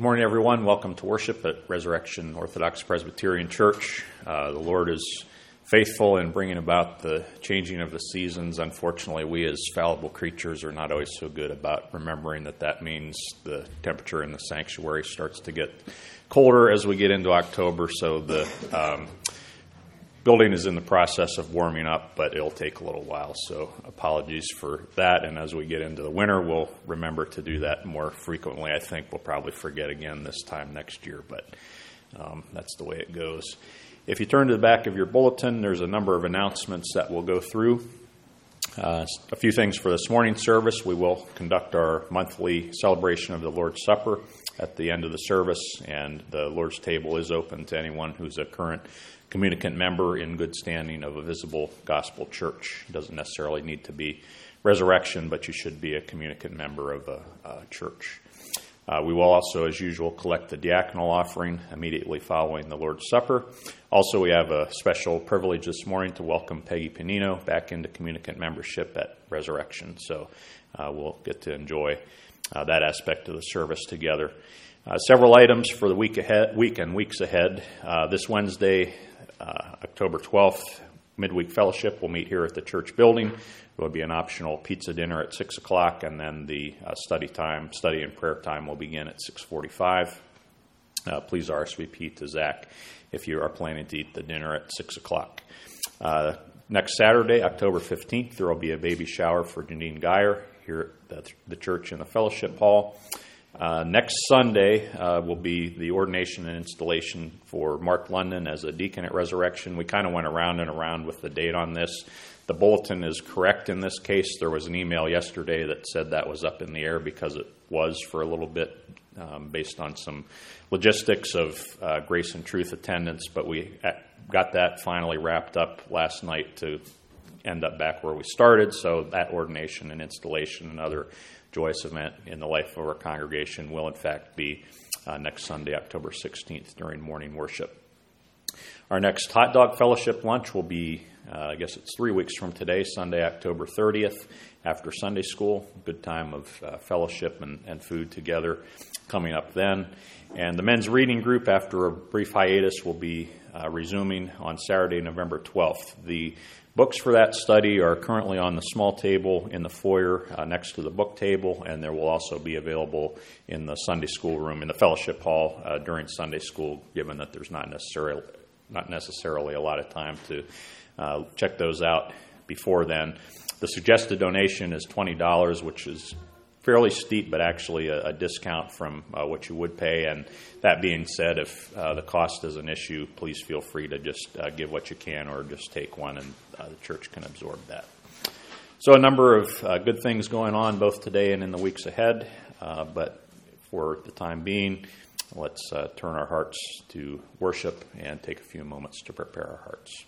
Good morning, everyone. Welcome to worship at Resurrection Orthodox Presbyterian Church. Uh, the Lord is faithful in bringing about the changing of the seasons. Unfortunately, we as fallible creatures are not always so good about remembering that that means the temperature in the sanctuary starts to get colder as we get into October. So the um, building is in the process of warming up, but it'll take a little while. So apologies for that. And as we get into the winter, we'll remember to do that more frequently. I think we'll probably forget again this time next year, but um, that's the way it goes. If you turn to the back of your bulletin, there's a number of announcements that we'll go through. Uh, a few things for this morning service. We will conduct our monthly celebration of the Lord's Supper at the end of the service, and the Lord's table is open to anyone who's a current communicant member in good standing of a visible gospel church. It doesn't necessarily need to be resurrection, but you should be a communicant member of a, a church. Uh, we will also, as usual, collect the diaconal offering immediately following the Lord's Supper. Also, we have a special privilege this morning to welcome Peggy Panino back into communicant membership at Resurrection. So uh, we'll get to enjoy uh, that aspect of the service together. Uh, several items for the week ahead, week and weeks ahead. Uh, this Wednesday, uh, October 12th, midweek fellowship. We'll meet here at the church building. There will be an optional pizza dinner at six o'clock, and then the uh, study time, study and prayer time, will begin at 6:45. Uh, please RSVP to Zach if you are planning to eat the dinner at six o'clock. Next Saturday, October 15th, there will be a baby shower for Janine Geyer here at the, church in the fellowship hall. Uh, next Sunday uh, will be the ordination and installation for Mark London as a deacon at Resurrection. We kind of went around and around with the date on this. The bulletin is correct in this case. There was an email yesterday that said that was up in the air because it was for a little bit um, based on some logistics of uh, grace and truth attendance, but we uh, got that finally wrapped up last night to end up back where we started. So that ordination and installation and other joyous event in the life of our congregation will, in fact, be uh, next Sunday, October 16th, during morning worship. Our next hot dog fellowship lunch will be, uh, I guess it's three weeks from today, Sunday, October 30th, after Sunday school. Good time of uh, fellowship and, and food together coming up then. And the men's reading group, after a brief hiatus, will be uh, resuming on Saturday, November 12th. The Books for that study are currently on the small table in the foyer uh, next to the book table, and there will also be available in the Sunday school room in the fellowship hall uh, during Sunday school, given that there's not necessarily not necessarily a lot of time to uh, check those out before then. The suggested donation is twenty dollars, which is fairly steep, but actually a, a discount from uh, what you would pay. And that being said, if uh, the cost is an issue, please feel free to just uh, give what you can or just take one, and uh, the church can absorb that. So, a number of uh, good things going on both today and in the weeks ahead. Uh, but for the time being, let's turn our hearts to worship and take a few moments to prepare our hearts.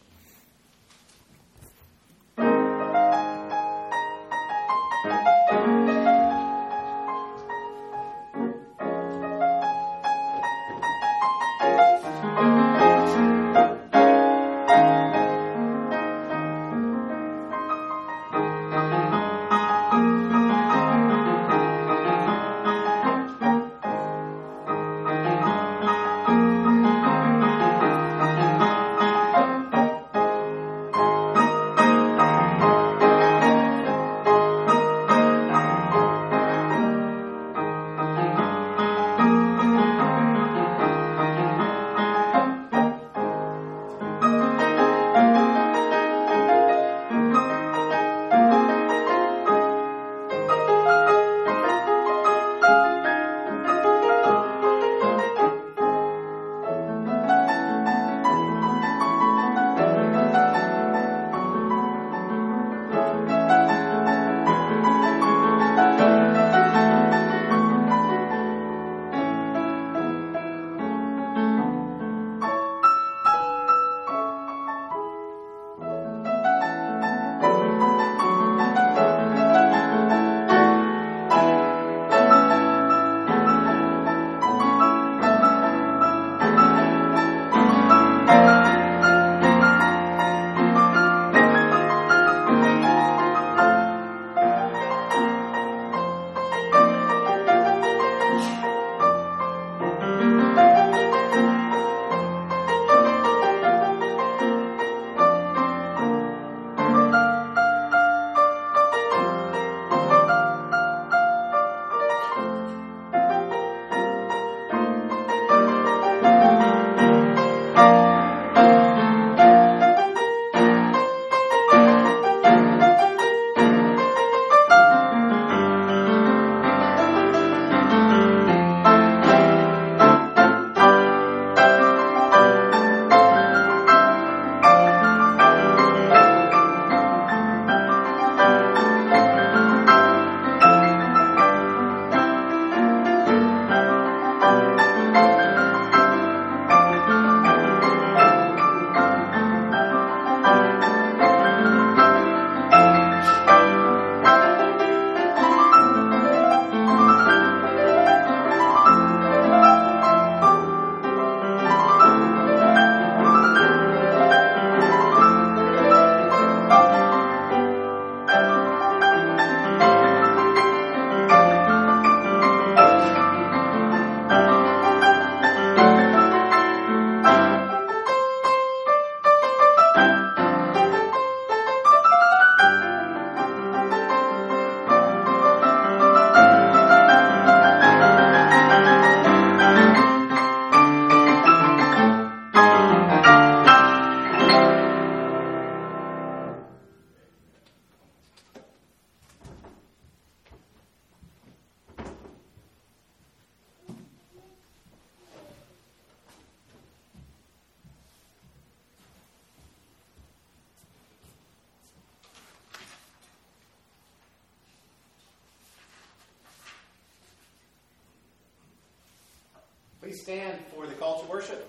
Please stand for the call to worship.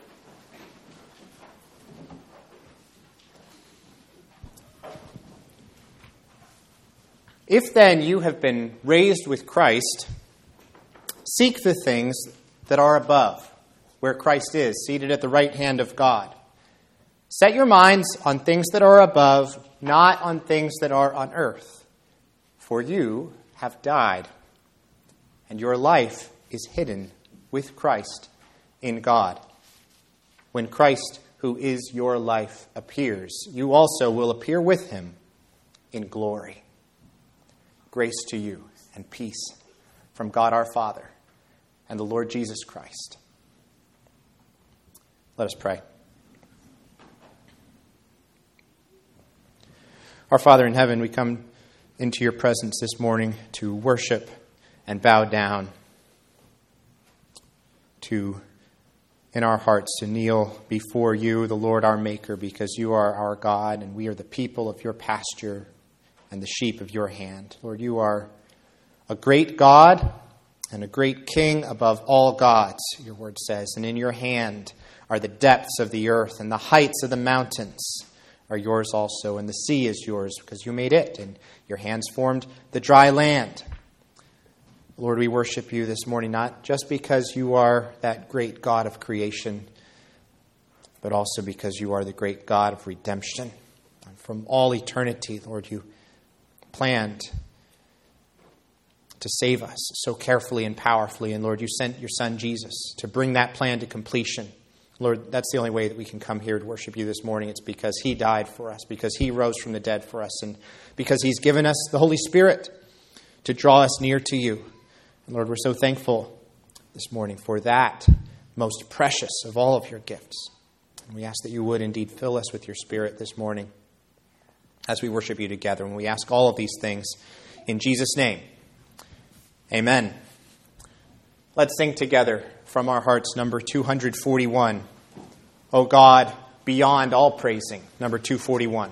If then you have been raised with Christ, seek the things that are above, where Christ is, seated at the right hand of God. Set your minds on things that are above, not on things that are on earth. For you have died, and your life is hidden with Christ in God. When Christ, who is your life, appears, you also will appear with him in glory. Grace to you and peace from God our Father and the Lord Jesus Christ. Let us pray. Our Father in heaven, we come into your presence this morning to worship and bow down, to in our hearts to kneel before you, the Lord our Maker, because you are our God and we are the people of your pasture and the sheep of your hand. Lord, you are a great God and a great King above all gods, your word says, and in your hand are the depths of the earth and the heights of the mountains are yours also, and the sea is yours because you made it, and your hands formed the dry land. Lord, we worship you this morning, not just because you are that great God of creation, but also because you are the great God of redemption. And from all eternity, Lord, you planned to save us so carefully and powerfully. And Lord, you sent your Son Jesus to bring that plan to completion. Lord, that's the only way that we can come here to worship you this morning. It's because He died for us, because He rose from the dead for us, and because He's given us the Holy Spirit to draw us near to you. And Lord, we're so thankful this morning for that most precious of all of your gifts. And we ask that you would indeed fill us with your Spirit this morning as we worship you together. And we ask all of these things in Jesus' name. Amen. Let's sing together from our hearts, number 241. O God, beyond all praising, number 241.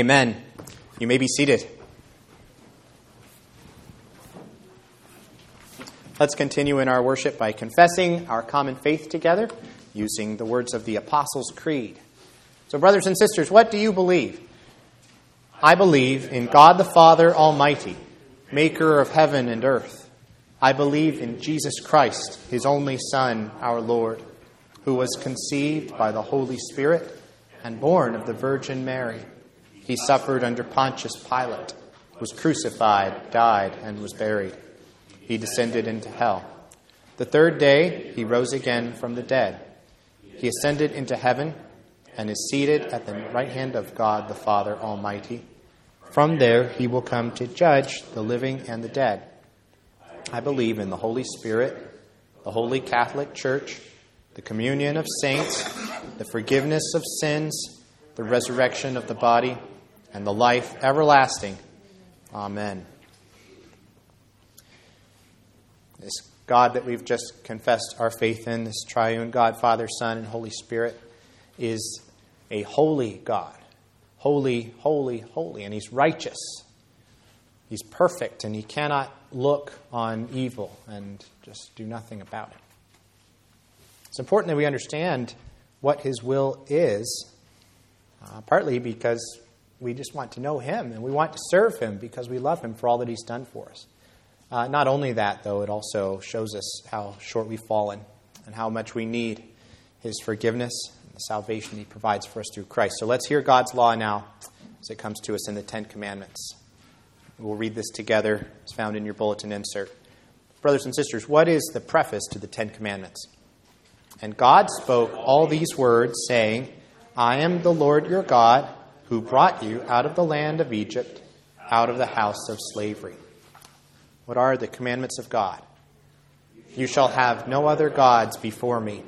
Amen. You may be seated. Let's continue in our worship by confessing our common faith together using the words of the Apostles' Creed. So, brothers and sisters, what do you believe? I believe in God the Father Almighty, maker of heaven and earth. I believe in Jesus Christ, his only Son, our Lord, who was conceived by the Holy Spirit and born of the Virgin Mary. He suffered under Pontius Pilate, was crucified, died, and was buried. He descended into hell. The third day, he rose again from the dead. He ascended into heaven and is seated at the right hand of God the Father Almighty. From there, he will come to judge the living and the dead. I believe in the Holy Spirit, the Holy Catholic Church, the communion of saints, the forgiveness of sins, the resurrection of the body, and the life everlasting. Amen. This God that we've just confessed our faith in, this triune God, Father, Son, and Holy Spirit, is a holy God. Holy, holy, holy. And He's righteous. He's perfect, and He cannot look on evil and just do nothing about it. It's important that we understand what His will is, uh, partly because we just want to know Him and we want to serve Him because we love Him for all that He's done for us. Uh, not only that, though, it also shows us how short we've fallen and how much we need His forgiveness and the salvation He provides for us through Christ. So let's hear God's law now as it comes to us in the Ten Commandments. We'll read this together. It's found in your bulletin insert. Brothers and sisters, what is the preface to the Ten Commandments? And God spoke all these words, saying, I am the Lord your God, who brought you out of the land of Egypt, out of the house of slavery. What are the commandments of God? You shall have no other gods before me.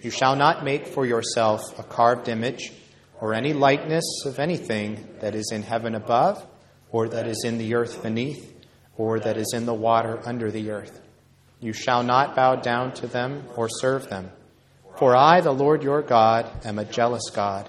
You shall not make for yourself a carved image or any likeness of anything that is in heaven above, or that is in the earth beneath, or that is in the water under the earth. You shall not bow down to them or serve them. For I, the Lord your God, am a jealous God,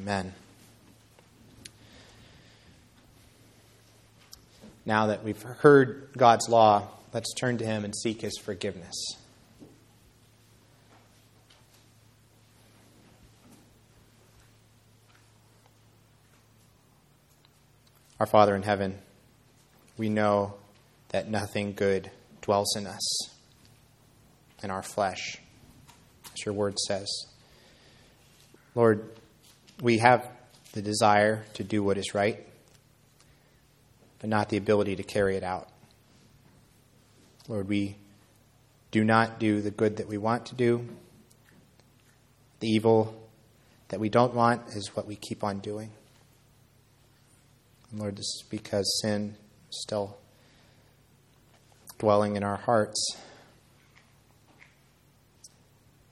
Amen. Now that we've heard God's law, let's turn to Him and seek His forgiveness. Our Father in heaven, we know that nothing good dwells in us, in our flesh, as your word says. Lord, we have the desire to do what is right, but not the ability to carry it out. Lord, we do not do the good that we want to do. The evil that we don't want is what we keep on doing. And Lord, this is because sin is still dwelling in our hearts.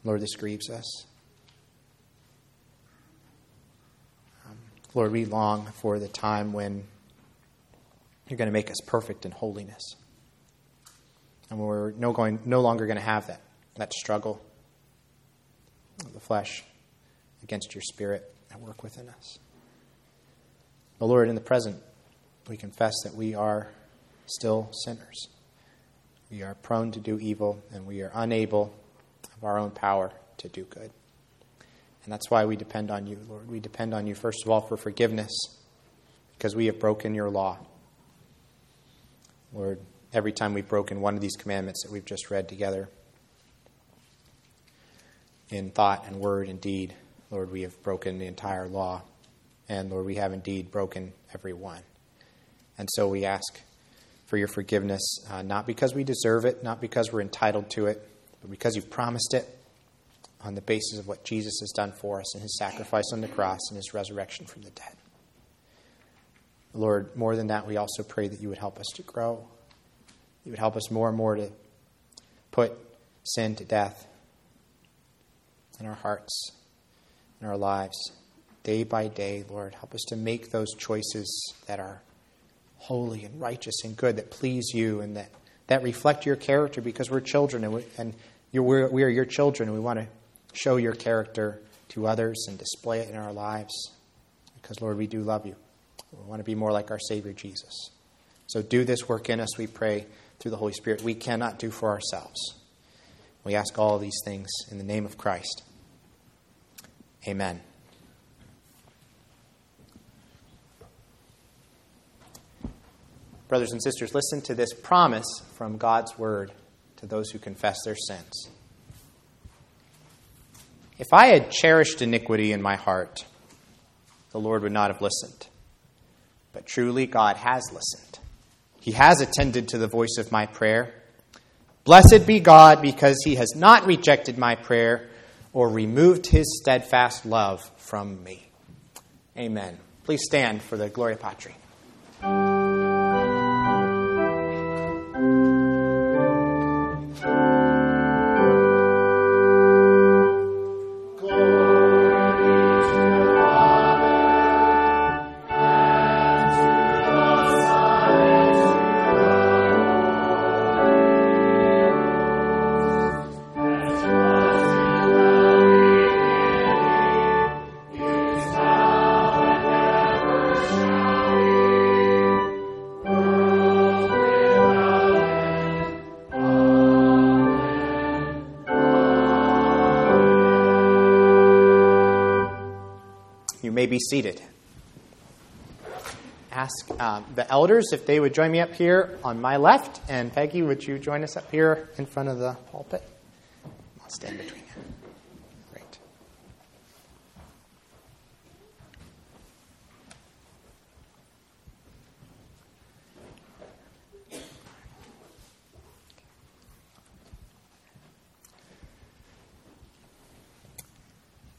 Lord, this grieves us. Lord, we long for the time when you're going to make us perfect in holiness. And we're no, going, no longer going to have that, that struggle of the flesh against your spirit at work within us. But Lord, in the present, we confess that we are still sinners. We are prone to do evil, and we are unable of our own power to do good. And that's why we depend on you, Lord. We depend on you, first of all, for forgiveness, because we have broken your law. Lord, every time we've broken one of these commandments that we've just read together, in thought and word and deed, Lord, we have broken the entire law. And Lord, we have indeed broken every one. And so we ask for your forgiveness, uh, not because we deserve it, not because we're entitled to it, but because you've promised it on the basis of what Jesus has done for us and his sacrifice on the cross and his resurrection from the dead. Lord, more than that, we also pray that you would help us to grow. You would help us more and more to put sin to death in our hearts, in our lives, day by day, Lord. Help us to make those choices that are holy and righteous and good, that please you and that, that reflect your character because we're children and, we, and we're, we are your children and we want to show your character to others and display it in our lives because, Lord, we do love you. We want to be more like our Savior Jesus. So do this work in us, we pray, through the Holy Spirit. We cannot do for ourselves. We ask all these things in the name of Christ. Amen. Brothers and sisters, listen to this promise from God's word to those who confess their sins. If I had cherished iniquity in my heart, the Lord would not have listened. But truly, God has listened. He has attended to the voice of my prayer. Blessed be God, because he has not rejected my prayer or removed his steadfast love from me. Amen. Please stand for the Gloria Patri. Be seated. Ask uh, the elders if they would join me up here on my left, and Peggy, would you join us up here in front of the pulpit? I'll stand between you. Great.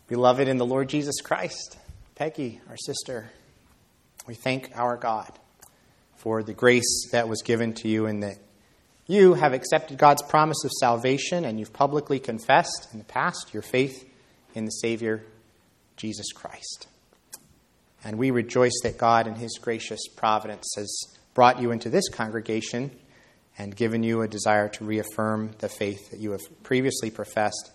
Beloved in the Lord Jesus Christ. Peggy, our sister, we thank our God for the grace that was given to you and that you have accepted God's promise of salvation and you've publicly confessed in the past your faith in the Savior, Jesus Christ. And we rejoice that God, in His gracious providence, has brought you into this congregation and given you a desire to reaffirm the faith that you have previously professed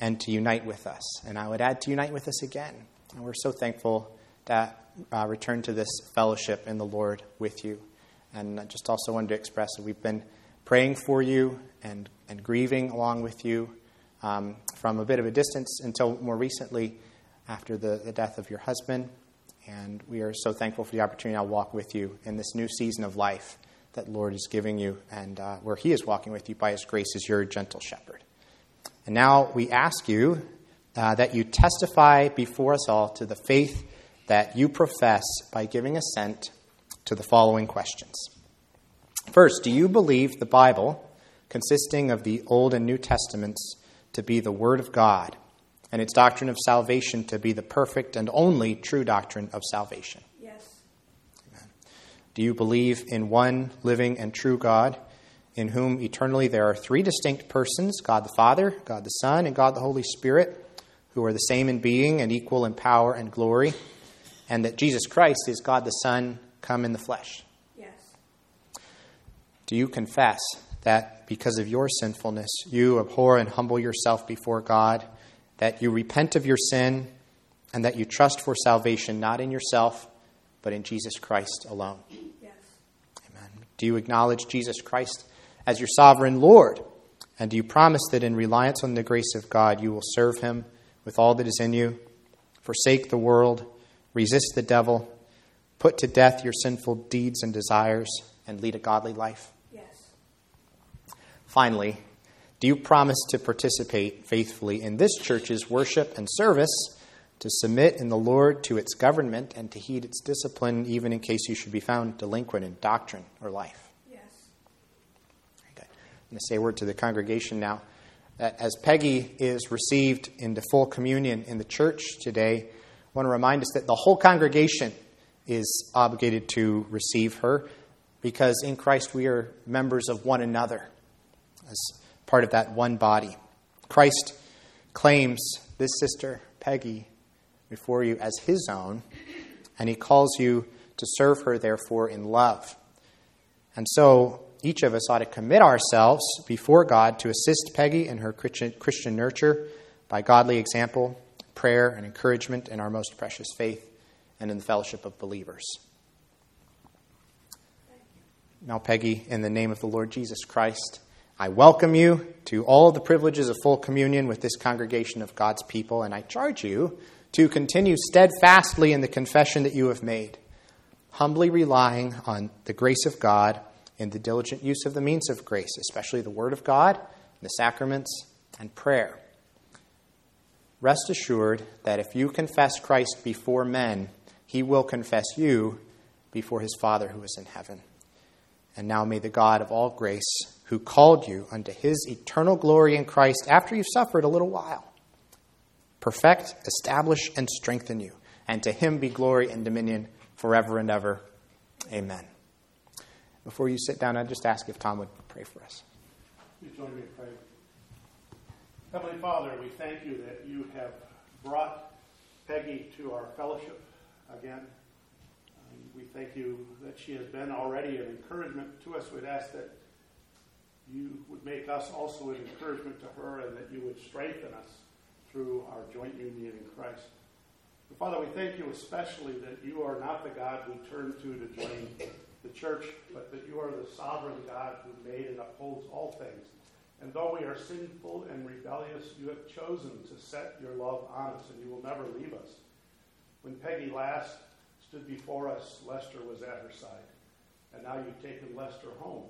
and to unite with us. And I would add to unite with us again. And we're so thankful to uh, return to this fellowship in the Lord with you. And I just also wanted to express that we've been praying for you and, and grieving along with you um, from a bit of a distance until more recently after the, the death of your husband. And we are so thankful for the opportunity to walk with you in this new season of life that Lord is giving you and uh, where He is walking with you by His grace as your gentle shepherd. And now we ask you uh, that you testify before us all to the faith that you profess by giving assent to the following questions. First, do you believe the Bible, consisting of the Old and New Testaments, to be the Word of God, and its doctrine of salvation to be the perfect and only true doctrine of salvation? Yes. Amen. Do you believe in one living and true God, in whom eternally there are three distinct persons God the Father, God the Son, and God the Holy Spirit? Who are the same in being and equal in power and glory, and that Jesus Christ is God the Son come in the flesh? Yes. Do you confess that because of your sinfulness, you abhor and humble yourself before God, that you repent of your sin, and that you trust for salvation not in yourself, but in Jesus Christ alone? Yes. Amen. Do you acknowledge Jesus Christ as your sovereign Lord? And do you promise that in reliance on the grace of God, you will serve him with all that is in you, forsake the world, resist the devil, put to death your sinful deeds and desires, and lead a godly life? Yes. Finally, do you promise to participate faithfully in this church's worship and service, to submit in the Lord to its government, and to heed its discipline, even in case you should be found delinquent in doctrine or life? Yes. Very good. I'm going to say a word to the congregation now. That as Peggy is received into full communion in the church today, I want to remind us that the whole congregation is obligated to receive her because in Christ we are members of one another as part of that one body. Christ claims this sister, Peggy, before you as his own, and he calls you to serve her, therefore, in love. And so each of us ought to commit ourselves before God to assist Peggy in her Christian, nurture by godly example, prayer, and encouragement in our most precious faith and in the fellowship of believers. Now, Peggy, in the name of the Lord Jesus Christ, I welcome you to all the privileges of full communion with this congregation of God's people, and I charge you to continue steadfastly in the confession that you have made, humbly relying on the grace of God in the diligent use of the means of grace, especially the Word of God, the sacraments, and prayer. Rest assured that if you confess Christ before men, he will confess you before his Father who is in heaven. And now may the God of all grace, who called you unto his eternal glory in Christ after you've suffered a little while, perfect, establish, and strengthen you. And to him be glory and dominion forever and ever. Amen. Before you sit down, I'd just ask if Tom would pray for us. You join me in prayer. Heavenly Father, we thank you that you have brought Peggy to our fellowship again. We thank you that she has been already an encouragement to us. We'd ask that you would make us also an encouragement to her and that you would strengthen us through our joint union in Christ. Father, we thank you especially that you are not the God we turn to to join the church, but that you are the sovereign God who made and upholds all things. And though we are sinful and rebellious, you have chosen to set your love on us, and you will never leave us. When Peggy last stood before us, Lester was at her side, and now you've taken Lester home.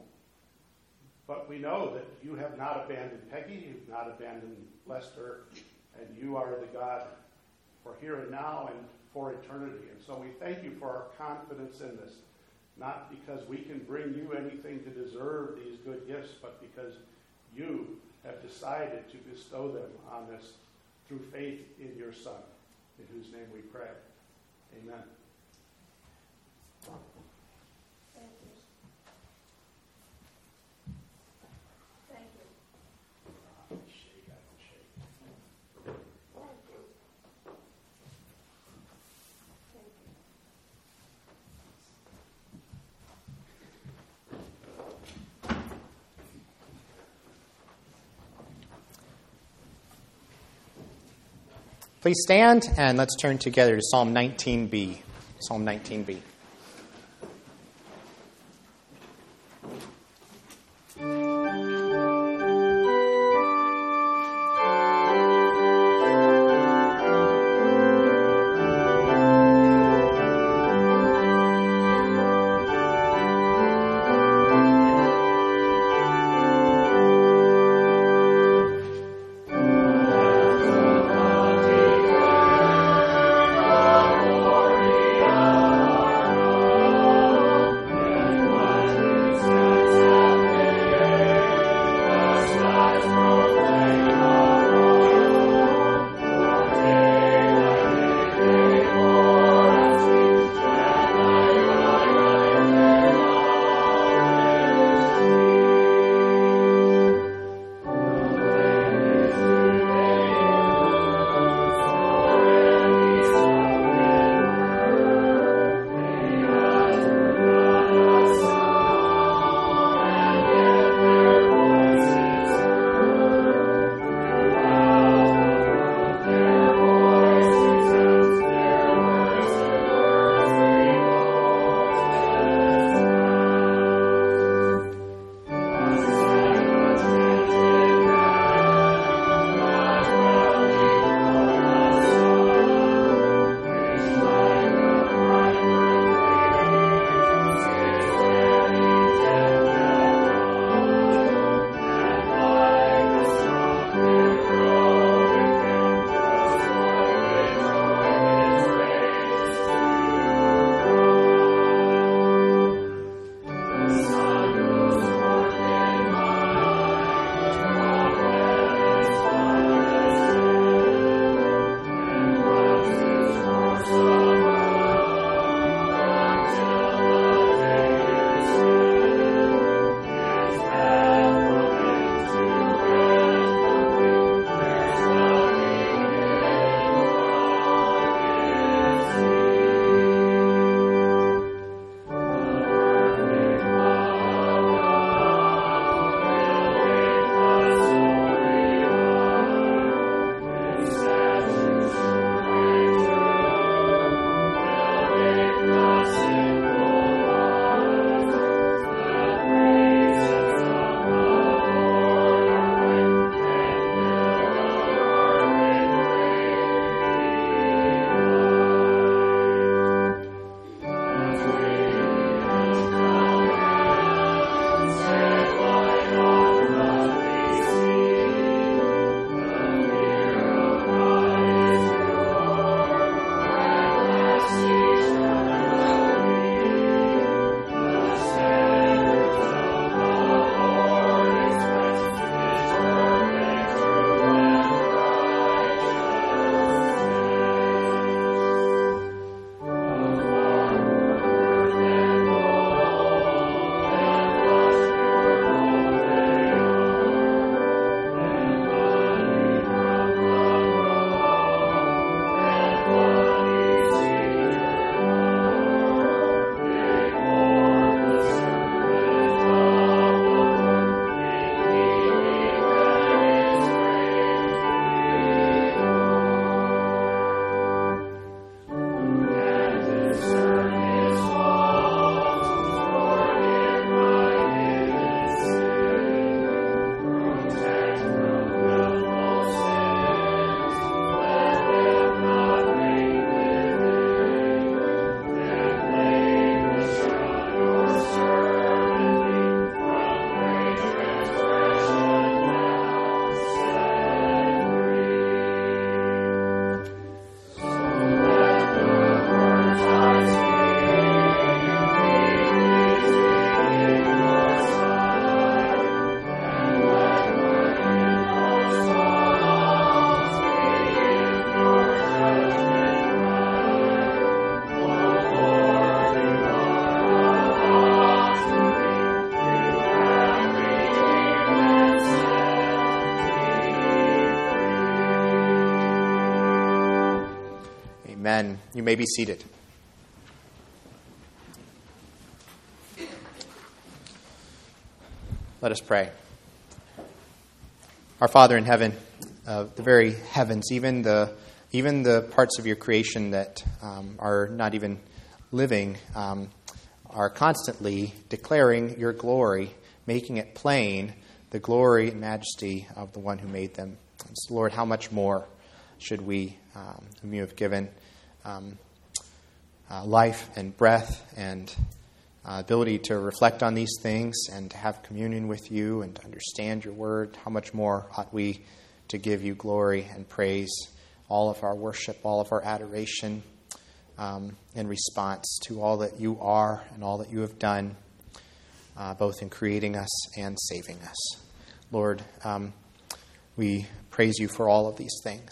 But we know that you have not abandoned Peggy, you've not abandoned Lester, and you are the God for here and now and for eternity. And so we thank you for our confidence in this, not because we can bring you anything to deserve these good gifts, but because you have decided to bestow them on us through faith in your Son, in whose name we pray. Amen. Thank you. Thank you. Thank you. Thank you. Please stand and let's turn together to Psalm 19b. Psalm 19b. You may be seated. Let us pray. Our Father in heaven, uh, the very heavens, even the even the parts of your creation that um, are not even living, um, are constantly declaring your glory, making it plain the glory and majesty of the one who made them. So, Lord, how much more should we, um, whom you have given um, uh, life and breath and uh, ability to reflect on these things and to have communion with you and to understand your word, how much more ought we to give you glory and praise, all of our worship, all of our adoration um, in response to all that you are and all that you have done, uh, both in creating us and saving us. Lord, um, we praise you for all of these things,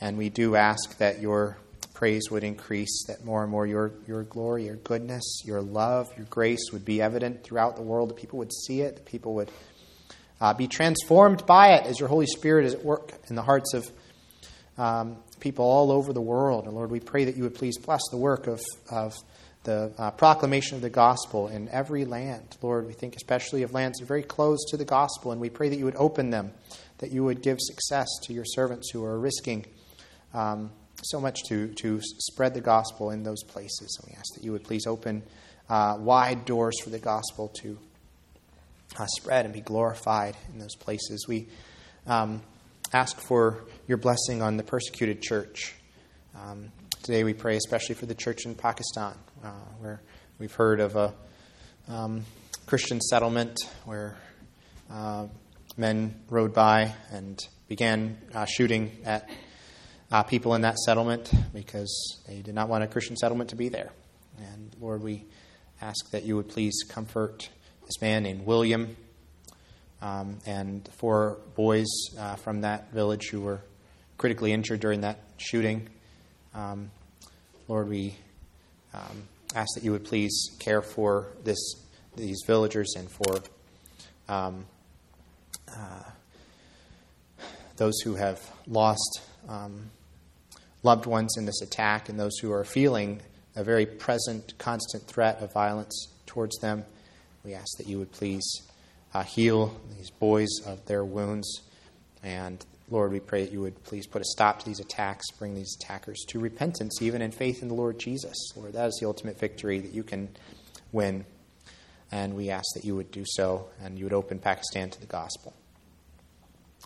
and we do ask that your praise would increase, that more and more your, your glory, your goodness, your love, your grace would be evident throughout the world, that people would see it, that people would uh, be transformed by it as your Holy Spirit is at work in the hearts of um, people all over the world. And Lord, we pray that you would please bless the work of, of the uh, proclamation of the gospel in every land. Lord, we think especially of lands very close to the gospel, and we pray that you would open them, that you would give success to your servants who are risking. Um, so much to, to spread the gospel in those places. And we ask that you would please open uh, wide doors for the gospel to uh, spread and be glorified in those places. We um, ask for your blessing on the persecuted church. Um, today we pray especially for the church in Pakistan, uh, where we've heard of a um, Christian settlement where uh, men rode by and began uh, shooting at uh, people in that settlement because they did not want a Christian settlement to be there. And Lord, we ask that you would please comfort this man named William um, and four boys uh, from that village who were critically injured during that shooting. Um, Lord, we um, ask that you would please care for this these villagers and for um, uh, those who have lost um, loved ones in this attack and those who are feeling a very present, constant threat of violence towards them. We ask that you would please uh, heal these boys of their wounds. And Lord, we pray that you would please put a stop to these attacks, bring these attackers to repentance, even in faith in the Lord Jesus. Lord, that is the ultimate victory that you can win. And we ask that you would do so and you would open Pakistan to the gospel.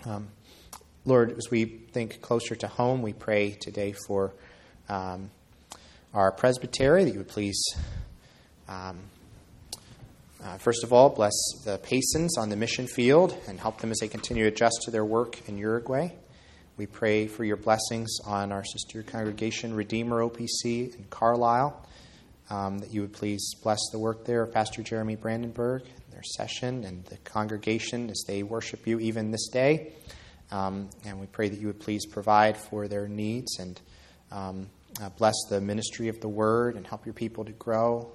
Um, Lord, as we think closer to home, we pray today for um, our presbytery that you would please, um, uh, first of all, bless the Paysons on the mission field and help them as they continue to adjust to their work in Uruguay. We pray for your blessings on our sister congregation, Redeemer OPC in Carlisle, um, that you would please bless the work there of Pastor Jeremy Brandenburg, their session, and the congregation as they worship you even this day. Um, and we pray that you would please provide for their needs and um, uh, bless the ministry of the word and help your people to grow,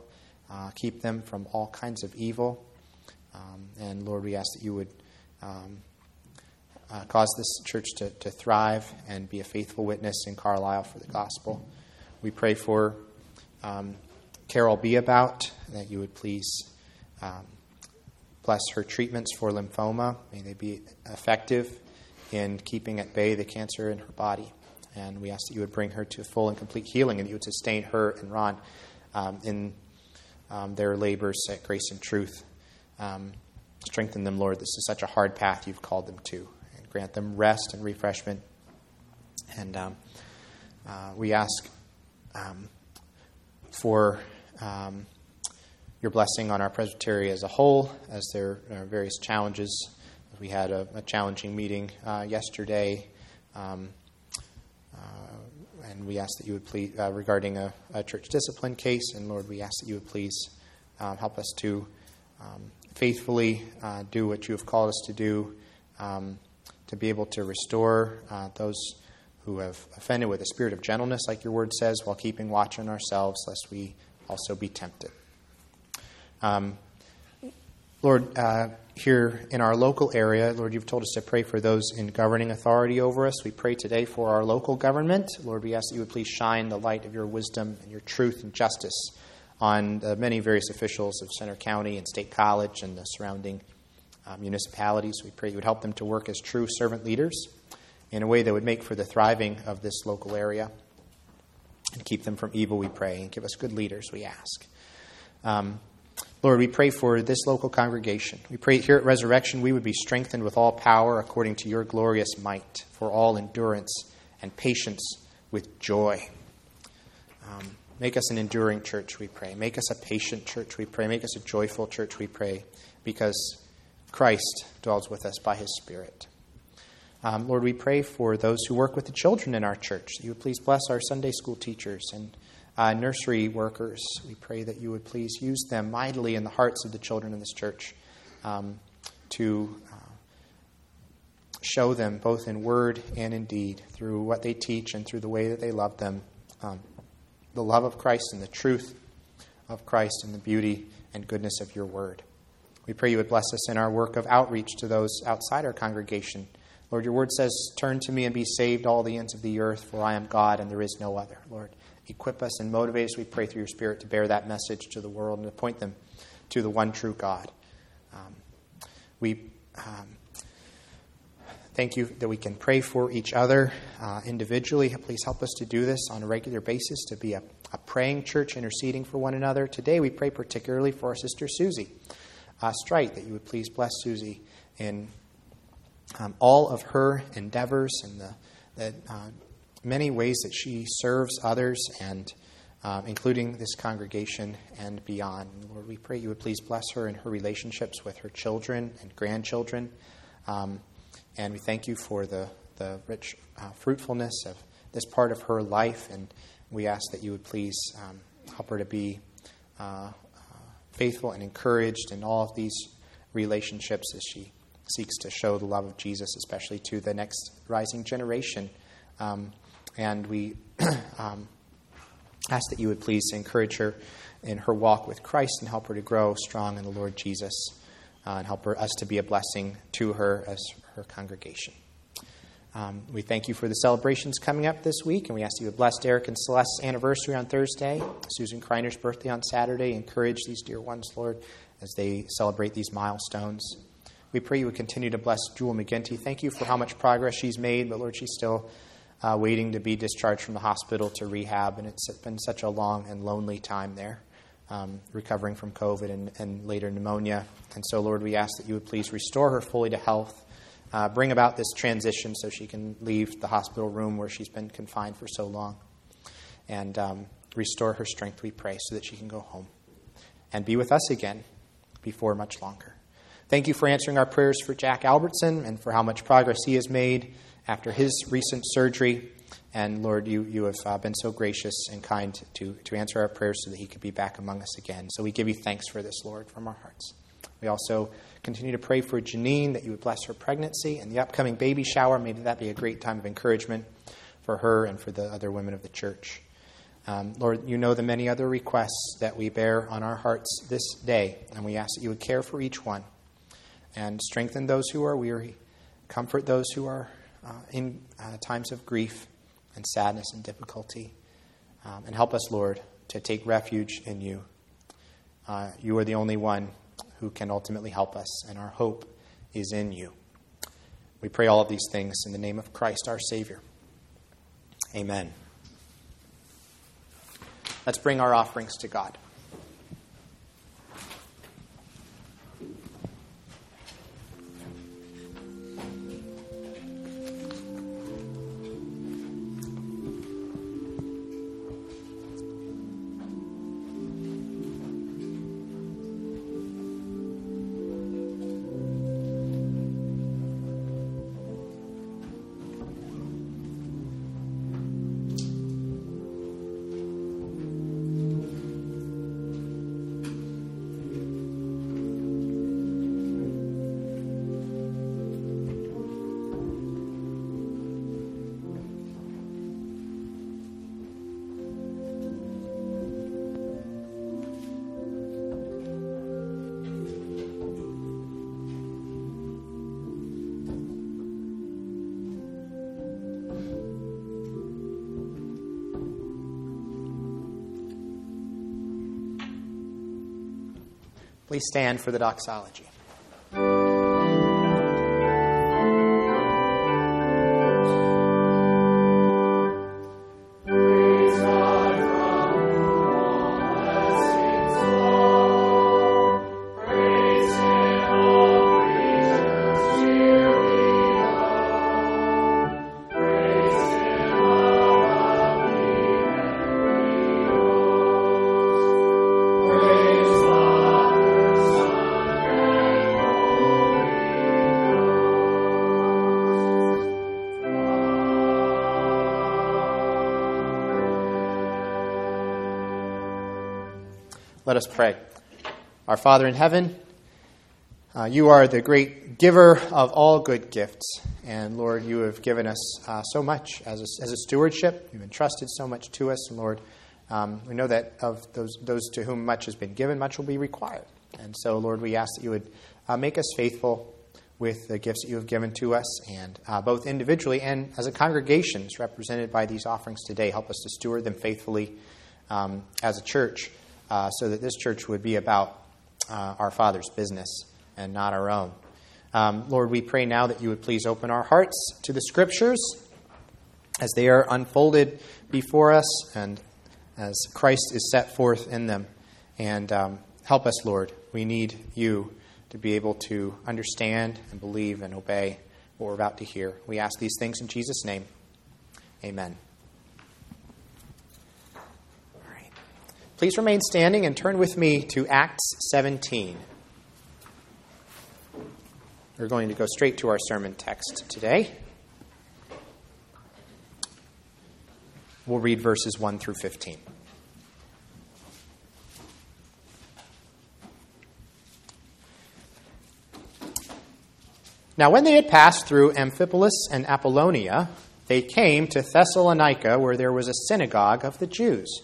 uh, keep them from all kinds of evil. Um, and Lord, we ask that you would um, uh, cause this church to, to thrive and be a faithful witness in Carlisle for the gospel. We pray for um, Carol Be About, that you would please um, bless her treatments for lymphoma. May they be effective in keeping at bay the cancer in her body. And we ask that you would bring her to full and complete healing and that you would sustain her and Ron um, in um, their labors at grace and truth. Um, strengthen them, Lord. This is such a hard path you've called them to. And grant them rest and refreshment. And um, uh, we ask um, for um, your blessing on our presbytery as a whole, as there are various challenges we had a, a challenging meeting uh, yesterday, um, uh, and we ask that you would please, uh, regarding a, a, church discipline case, and Lord, we ask that you would please um, help us to um, faithfully uh, do what you have called us to do, um, to be able to restore those who have offended with a spirit of gentleness, like your word says, while keeping watch on ourselves, lest we also be tempted. Um, Lord, uh, here in our local area, Lord, you've told us to pray for those in governing authority over us. We pray today for our local government. Lord, we ask that you would please shine the light of your wisdom and your truth and justice on the many various officials of Centre County and State College and the surrounding uh, municipalities. We pray you would help them to work as true servant leaders in a way that would make for the thriving of this local area and keep them from evil, we pray, and give us good leaders, we ask. Um, Lord, we pray for this local congregation. We pray here at Resurrection we would be strengthened with all power according to your glorious might, for all endurance and patience with joy. Um, make us an enduring church, we pray. Make us a patient church, we pray. Make us a joyful church, we pray, because Christ dwells with us by his Spirit. Um, Lord, we pray for those who work with the children in our church. You would please bless our Sunday school teachers and uh, nursery workers. We pray that you would please use them mightily in the hearts of the children in this church um, to uh, show them both in word and in deed through what they teach and through the way that they love them um, the love of Christ and the truth of Christ and the beauty and goodness of your word. We pray you would bless us in our work of outreach to those outside our congregation. Lord, your word says, Turn to me and be saved, all the ends of the earth, for I am God and there is no other. Lord, equip us and motivate us, we pray through your Spirit, to bear that message to the world and to point them to the one true God. Um, we um, thank you that we can pray for each other uh, individually. Please help us to do this on a regular basis, to be a, a, praying church, interceding for one another. Today we pray particularly for our sister Susie uh, Strite, that you would please bless Susie in um, all of her endeavors and the, the uh, many ways that she serves others and um, including this congregation and beyond. Lord, we pray you would please bless her in her relationships with her children and grandchildren. Um, and we thank you for the, the rich uh, fruitfulness of this part of her life. And we ask that you would please um, help her to be uh, uh, faithful and encouraged in all of these relationships as she seeks to show the love of Jesus, especially to the next rising generation. Um, and we um, ask that you would please encourage her in her walk with Christ and help her to grow strong in the Lord Jesus uh, and help her, us to be a blessing to her as her congregation. Um, we thank you for the celebrations coming up this week, and we ask you to bless Derek and Celeste's anniversary on Thursday, Susan Kreiner's birthday on Saturday. Encourage these dear ones, Lord, as they celebrate these milestones. We pray you would continue to bless Jewel McGinty. Thank you for how much progress she's made, but Lord, she's still uh, waiting to be discharged from the hospital to rehab, and it's been such a long and lonely time there, um, recovering from COVID and, and, later pneumonia. And so, Lord, we ask that you would please restore her fully to health, uh, bring about this transition so she can leave the hospital room where she's been confined for so long, and um, restore her strength, we pray, so that she can go home and be with us again before much longer. Thank you for answering our prayers for Jack Albertson and for how much progress he has made after his recent surgery. And Lord, you, you have uh, been so gracious and kind to, to answer our prayers so that he could be back among us again. So we give you thanks for this, Lord, from our hearts. We also continue to pray for Janine that you would bless her pregnancy and the upcoming baby shower. May that be a great time of encouragement for her and for the other women of the church. Um, Lord, you know the many other requests that we bear on our hearts this day, and we ask that you would care for each one and strengthen those who are weary, comfort those who are uh, in uh, times of grief and sadness and difficulty. Um, and help us, Lord, to take refuge in you. Uh, you are the only one who can ultimately help us, and our hope is in you. We pray all of these things in the name of Christ, our Savior. Amen. Let's bring our offerings to God. Please stand for the doxology. Us pray. Our Father in heaven, uh, you are the great giver of all good gifts. And Lord, you have given us uh, so much as a, as a stewardship. You've entrusted so much to us. And Lord, um, we know that of those, those to whom much has been given, much will be required. And so, Lord, we ask that you would uh, make us faithful with the gifts that you have given to us, and uh, both individually and as a congregation, as represented by these offerings today. Help us to steward them faithfully um, as a church uh, so that this church would be about uh, our Father's business and not our own. Um, Lord, we pray now that you would please open our hearts to the Scriptures as they are unfolded before us and as Christ is set forth in them. And um, help us, Lord. We need you to be able to understand and believe and obey what we're about to hear. We ask these things in Jesus' name. Amen. All right. Please remain standing and turn with me to Acts 17. We're going to go straight to our sermon text today. We'll read verses 1 through 15. Now, when they had passed through Amphipolis and Apollonia, they came to Thessalonica, where there was a synagogue of the Jews.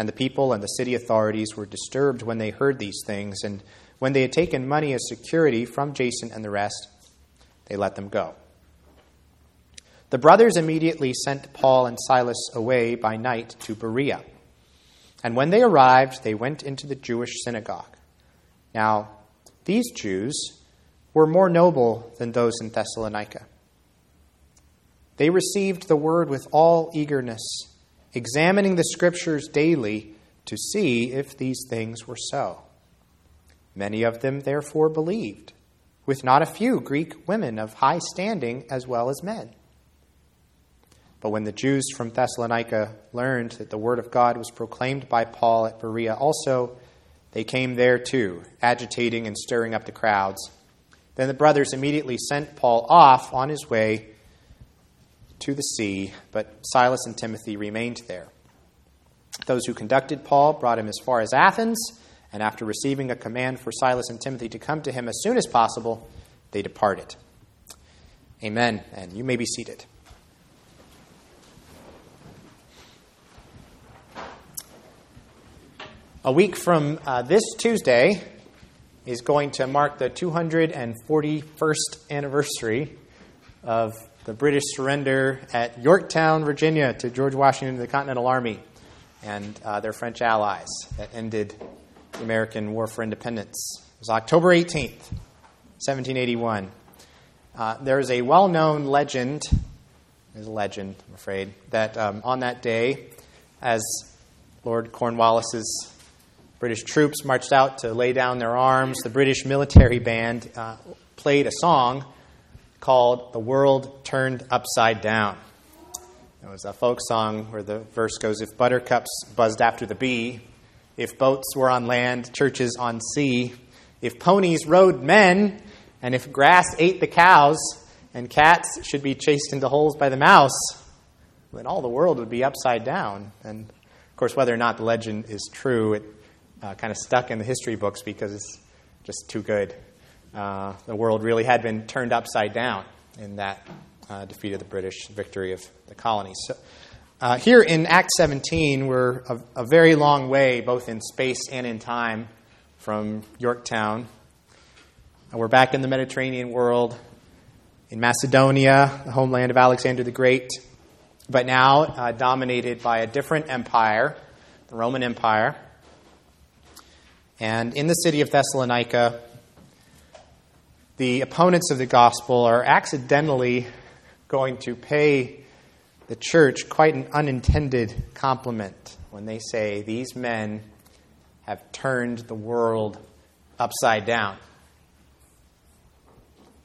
And the people and the city authorities were disturbed when they heard these things, and when they had taken money as security from Jason and the rest, they let them go. The brothers immediately sent Paul and Silas away by night to Berea. And when they arrived, they went into the Jewish synagogue. Now, these Jews were more noble than those in Thessalonica. They received the word with all eagerness, examining the scriptures daily to see if these things were so. Many of them therefore believed, with not a few Greek women of high standing as well as men. But when the Jews from Thessalonica learned that the word of God was proclaimed by Paul at Berea also, they came there too, agitating and stirring up the crowds. Then the brothers immediately sent Paul off on his way to the sea, but Silas and Timothy remained there. Those who conducted Paul brought him as far as Athens, and after receiving a command for Silas and Timothy to come to him as soon as possible, they departed. Amen. And you may be seated. A week from uh, this Tuesday is going to mark the 241st anniversary of the British surrender at Yorktown, Virginia, to George Washington and the Continental Army and uh, their French allies that ended the American War for Independence. It was October 18th, 1781. Uh, there is a well known legend, there's a legend, I'm afraid, that um, on that day, as Lord Cornwallis's British troops marched out to lay down their arms. The British military band uh, played a song called The World Turned Upside Down. It was a folk song where the verse goes If buttercups buzzed after the bee, if boats were on land, churches on sea, if ponies rode men, and if grass ate the cows, and cats should be chased into holes by the mouse, then all the world would be upside down. And of course, whether or not the legend is true, it uh, kind of stuck in the history books because it's just too good. Uh, the world really had been turned upside down in that uh, defeat of the British, victory of the colonies. So, uh, here in Act 17, we're a, a, very long way, both in space and in time, from Yorktown. we're back in the Mediterranean world, in Macedonia, the homeland of Alexander the Great, but now uh, dominated by a different empire, the Roman Empire. And in the city of Thessalonica, the opponents of the gospel are accidentally going to pay the church quite an unintended compliment when they say these men have turned the world upside down.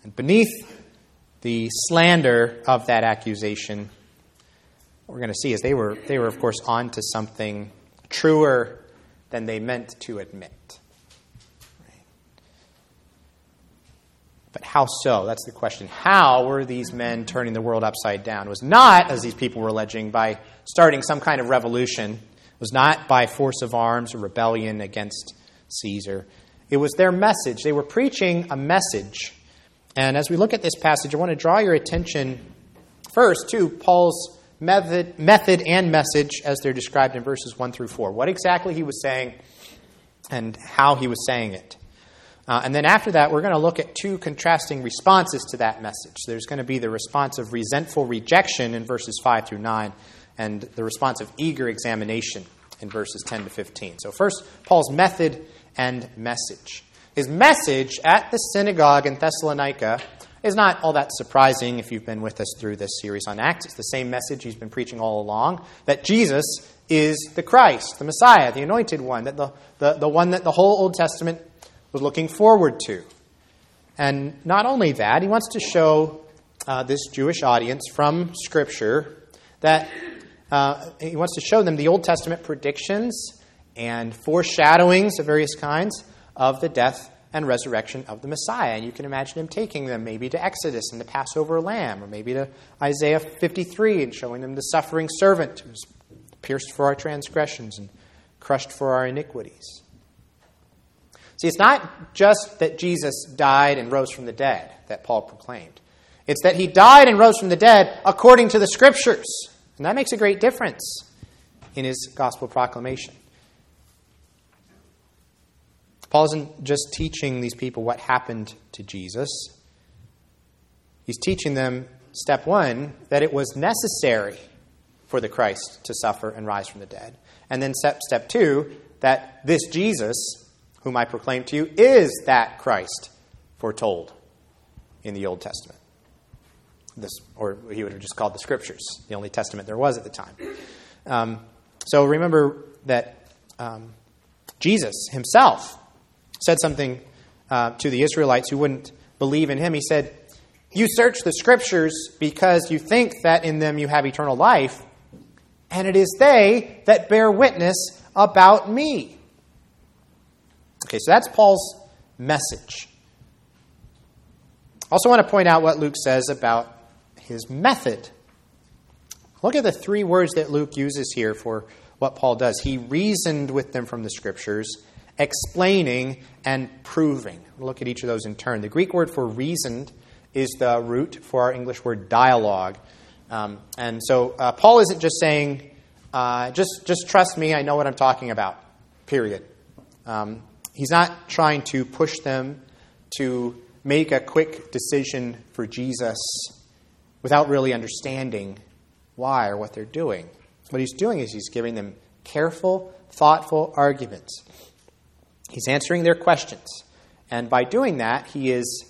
And beneath the slander of that accusation, what we're going to see is they were, they were, of course, on to something truer than they meant to admit. But how so? That's the question. How were these men turning the world upside down? It was not, as these people were alleging, by starting some kind of revolution. It was not by force of arms or rebellion against Caesar. It was their message. They were preaching a message. And as we look at this passage, I want to draw your attention first to Paul's method, method and message as they're described in verses 1 through 4. What exactly he was saying and how he was saying it. Uh, and then after that, we're going to look at two contrasting responses to that message. There's going to be the response of resentful rejection in verses 5 through 9, and the response of eager examination in verses 10 to 15. So, first, Paul's method and message. His message at the synagogue in Thessalonica is not all that surprising if you've been with us through this series on Acts. It's the same message he's been preaching all along that Jesus is the Christ, the Messiah, the anointed one, that the, the, the one that the whole Old Testament was looking forward to. And not only that, he wants to show uh, this Jewish audience from Scripture that uh, he wants to show them the Old Testament predictions and foreshadowings of various kinds of the death and resurrection of the Messiah. And you can imagine him taking them maybe to Exodus and the Passover lamb, or maybe to Isaiah 53 and showing them the suffering servant who was pierced for our transgressions and crushed for our iniquities. See, it's not just that Jesus died and rose from the dead that Paul proclaimed. It's that he died and rose from the dead according to the Scriptures. And that makes a great difference in his gospel proclamation. Paul isn't just teaching these people what happened to Jesus, he's teaching them, step one, that it was necessary for the Christ to suffer and rise from the dead. And then step, step two, that this Jesus whom I proclaim to you, is that Christ foretold in the Old Testament. This, or he would have just called the Scriptures, the only testament there was at the time. Um, so remember that um, Jesus himself said something uh, to the Israelites who wouldn't believe in him. He said, You search the Scriptures because you think that in them you have eternal life, and it is they that bear witness about me. Okay, so that's Paul's message. I also, want to point out what Luke says about his method. Look at the three words that Luke uses here for what Paul does. He reasoned with them from the scriptures, explaining and proving. look at each of those in turn. The Greek word for reasoned is the root for our English word dialogue. Um, and so uh, Paul isn't just saying, uh, just, just trust me, I know what I'm talking about, period. Um, He's not trying to push them to make a quick decision for Jesus without really understanding why or what they're doing. What he's doing is he's giving them careful, thoughtful arguments. He's answering their questions. And by doing that, he is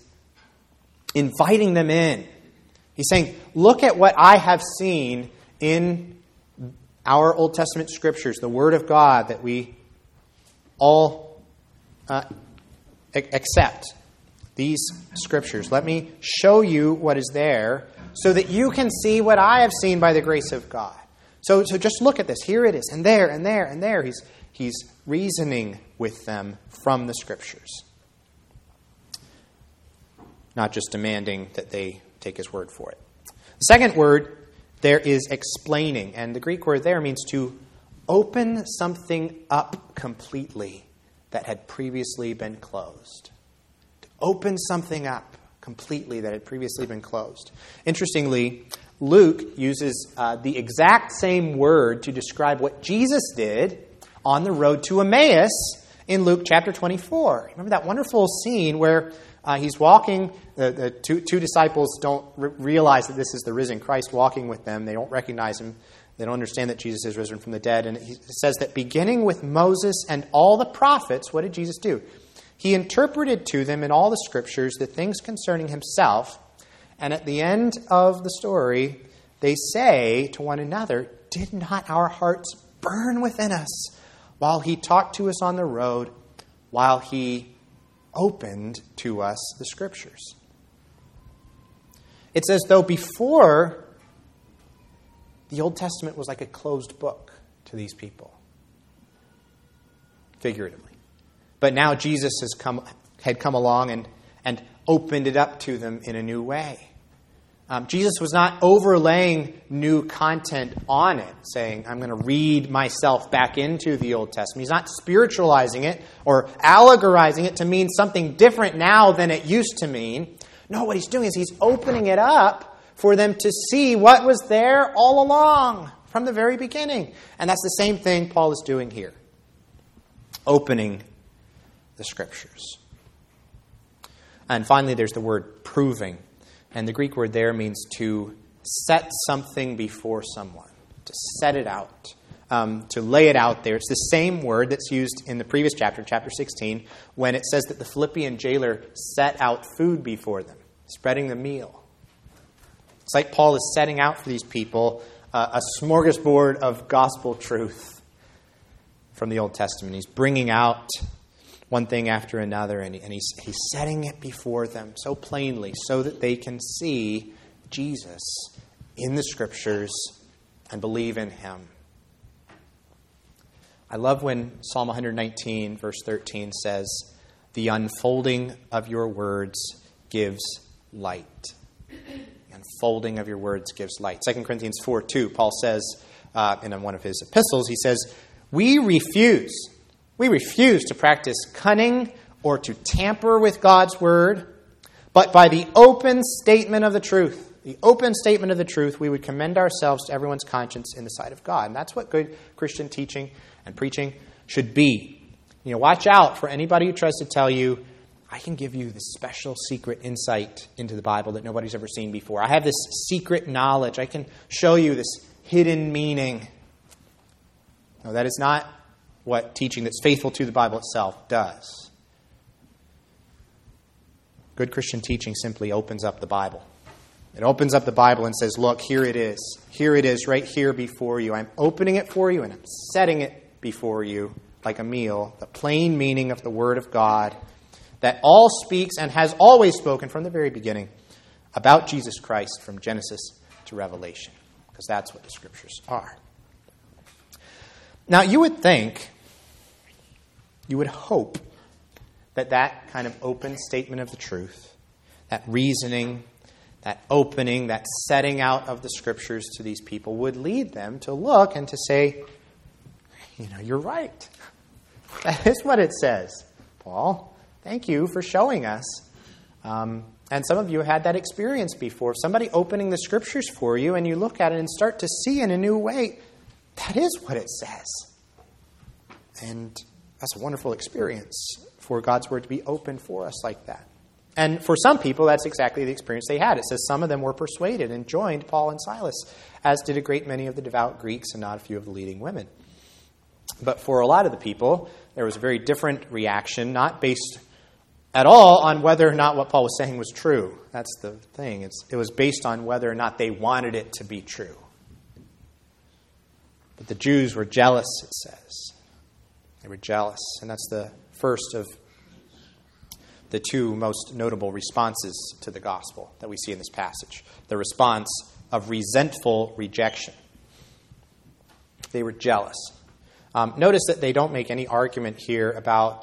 inviting them in. He's saying, Look at what I have seen in our Old Testament scriptures, the Word of God that we all uh, accept these scriptures. Let me show you what is there so that you can see what I have seen by the grace of God. So, so just look at this. Here it is, and there, and there, and there. He's, he's reasoning with them from the scriptures, not just demanding that they take his word for it. The second word there is explaining, and the Greek word there means to open something up completely that had previously been closed. To open something up completely that had previously been closed. Interestingly, Luke uses uh, the exact same word to describe what Jesus did on the road to Emmaus in Luke chapter 24. Remember that wonderful scene where uh, he's walking, the, the two, two, disciples don't re- realize that this is the risen Christ walking with them. They don't recognize him. They don't understand that Jesus is risen from the dead. And he says that beginning with Moses and all the prophets, what did Jesus do? He interpreted to them in all the scriptures the things concerning himself. And at the end of the story, they say to one another, Did not our hearts burn within us while he talked to us on the road, while he opened to us the scriptures. It's as though before the Old Testament was like a closed book to these people, figuratively. But now Jesus has come, had come along and, and opened it up to them in a new way. Um, Jesus was not overlaying new content on it, saying, I'm going to read myself back into the Old Testament. He's not spiritualizing it or allegorizing it to mean something different now than it used to mean. No, what he's doing is he's opening it up for them to see what was there all along from the very beginning. And that's the same thing Paul is doing here opening the Scriptures. And finally, there's the word proving. And the Greek word there means to set something before someone, to set it out, um, to lay it out there. It's the same word that's used in the previous chapter, chapter 16, when it says that the Philippian jailer set out food before them, spreading the meal. It's like Paul is setting out for these people uh, a smorgasbord of gospel truth from the Old Testament. He's bringing out one thing after another, and, and he's, he's setting it before them so plainly so that they can see Jesus in the Scriptures and believe in him. I love when Psalm 119, verse 13 says, The unfolding of your words gives light. Unfolding of your words gives light. 2 Corinthians 4 2, Paul says uh, in one of his epistles, he says, We refuse we refuse to practice cunning or to tamper with God's word, but by the open statement of the truth, the open statement of the truth, we would commend ourselves to everyone's conscience in the sight of God. And that's what good Christian teaching and preaching should be. You know, watch out for anybody who tries to tell you, I can give you this special secret insight into the Bible that nobody's ever seen before. I have this secret knowledge. I can show you this hidden meaning. No, that is not what teaching that's faithful to the Bible itself does. Good Christian teaching simply opens up the Bible. It opens up the Bible and says, Look, here it is. Here it is, right here before you. I'm opening it for you and I'm setting it before you like a meal, the plain meaning of the Word of God that all speaks and has always spoken from the very beginning about Jesus Christ from Genesis to Revelation, because that's what the Scriptures are. Now, you would think you would hope that that kind of open statement of the truth, that reasoning, that opening, that setting out of the scriptures to these people would lead them to look and to say, you know, you're right. That is what it says, Paul. Thank you for showing us. Um, and some of you had that experience before. Somebody opening the scriptures for you, and you look at it and start to see in a new way, that is what it says. And that's a wonderful experience for God's word to be open for us like that. And for some people, that's exactly the experience they had. It says some of them were persuaded and joined Paul and Silas, as did a great many of the devout Greeks and not a few of the leading women. But for a lot of the people, there was a very different reaction, not based at all on whether or not what Paul was saying was true. That's the thing. It's, it was based on whether or not they wanted it to be true. But the Jews were jealous, it says. They were jealous. And that's the first of the two most notable responses to the gospel that we see in this passage the response of resentful rejection. They were jealous. Um, notice that they don't make any argument here about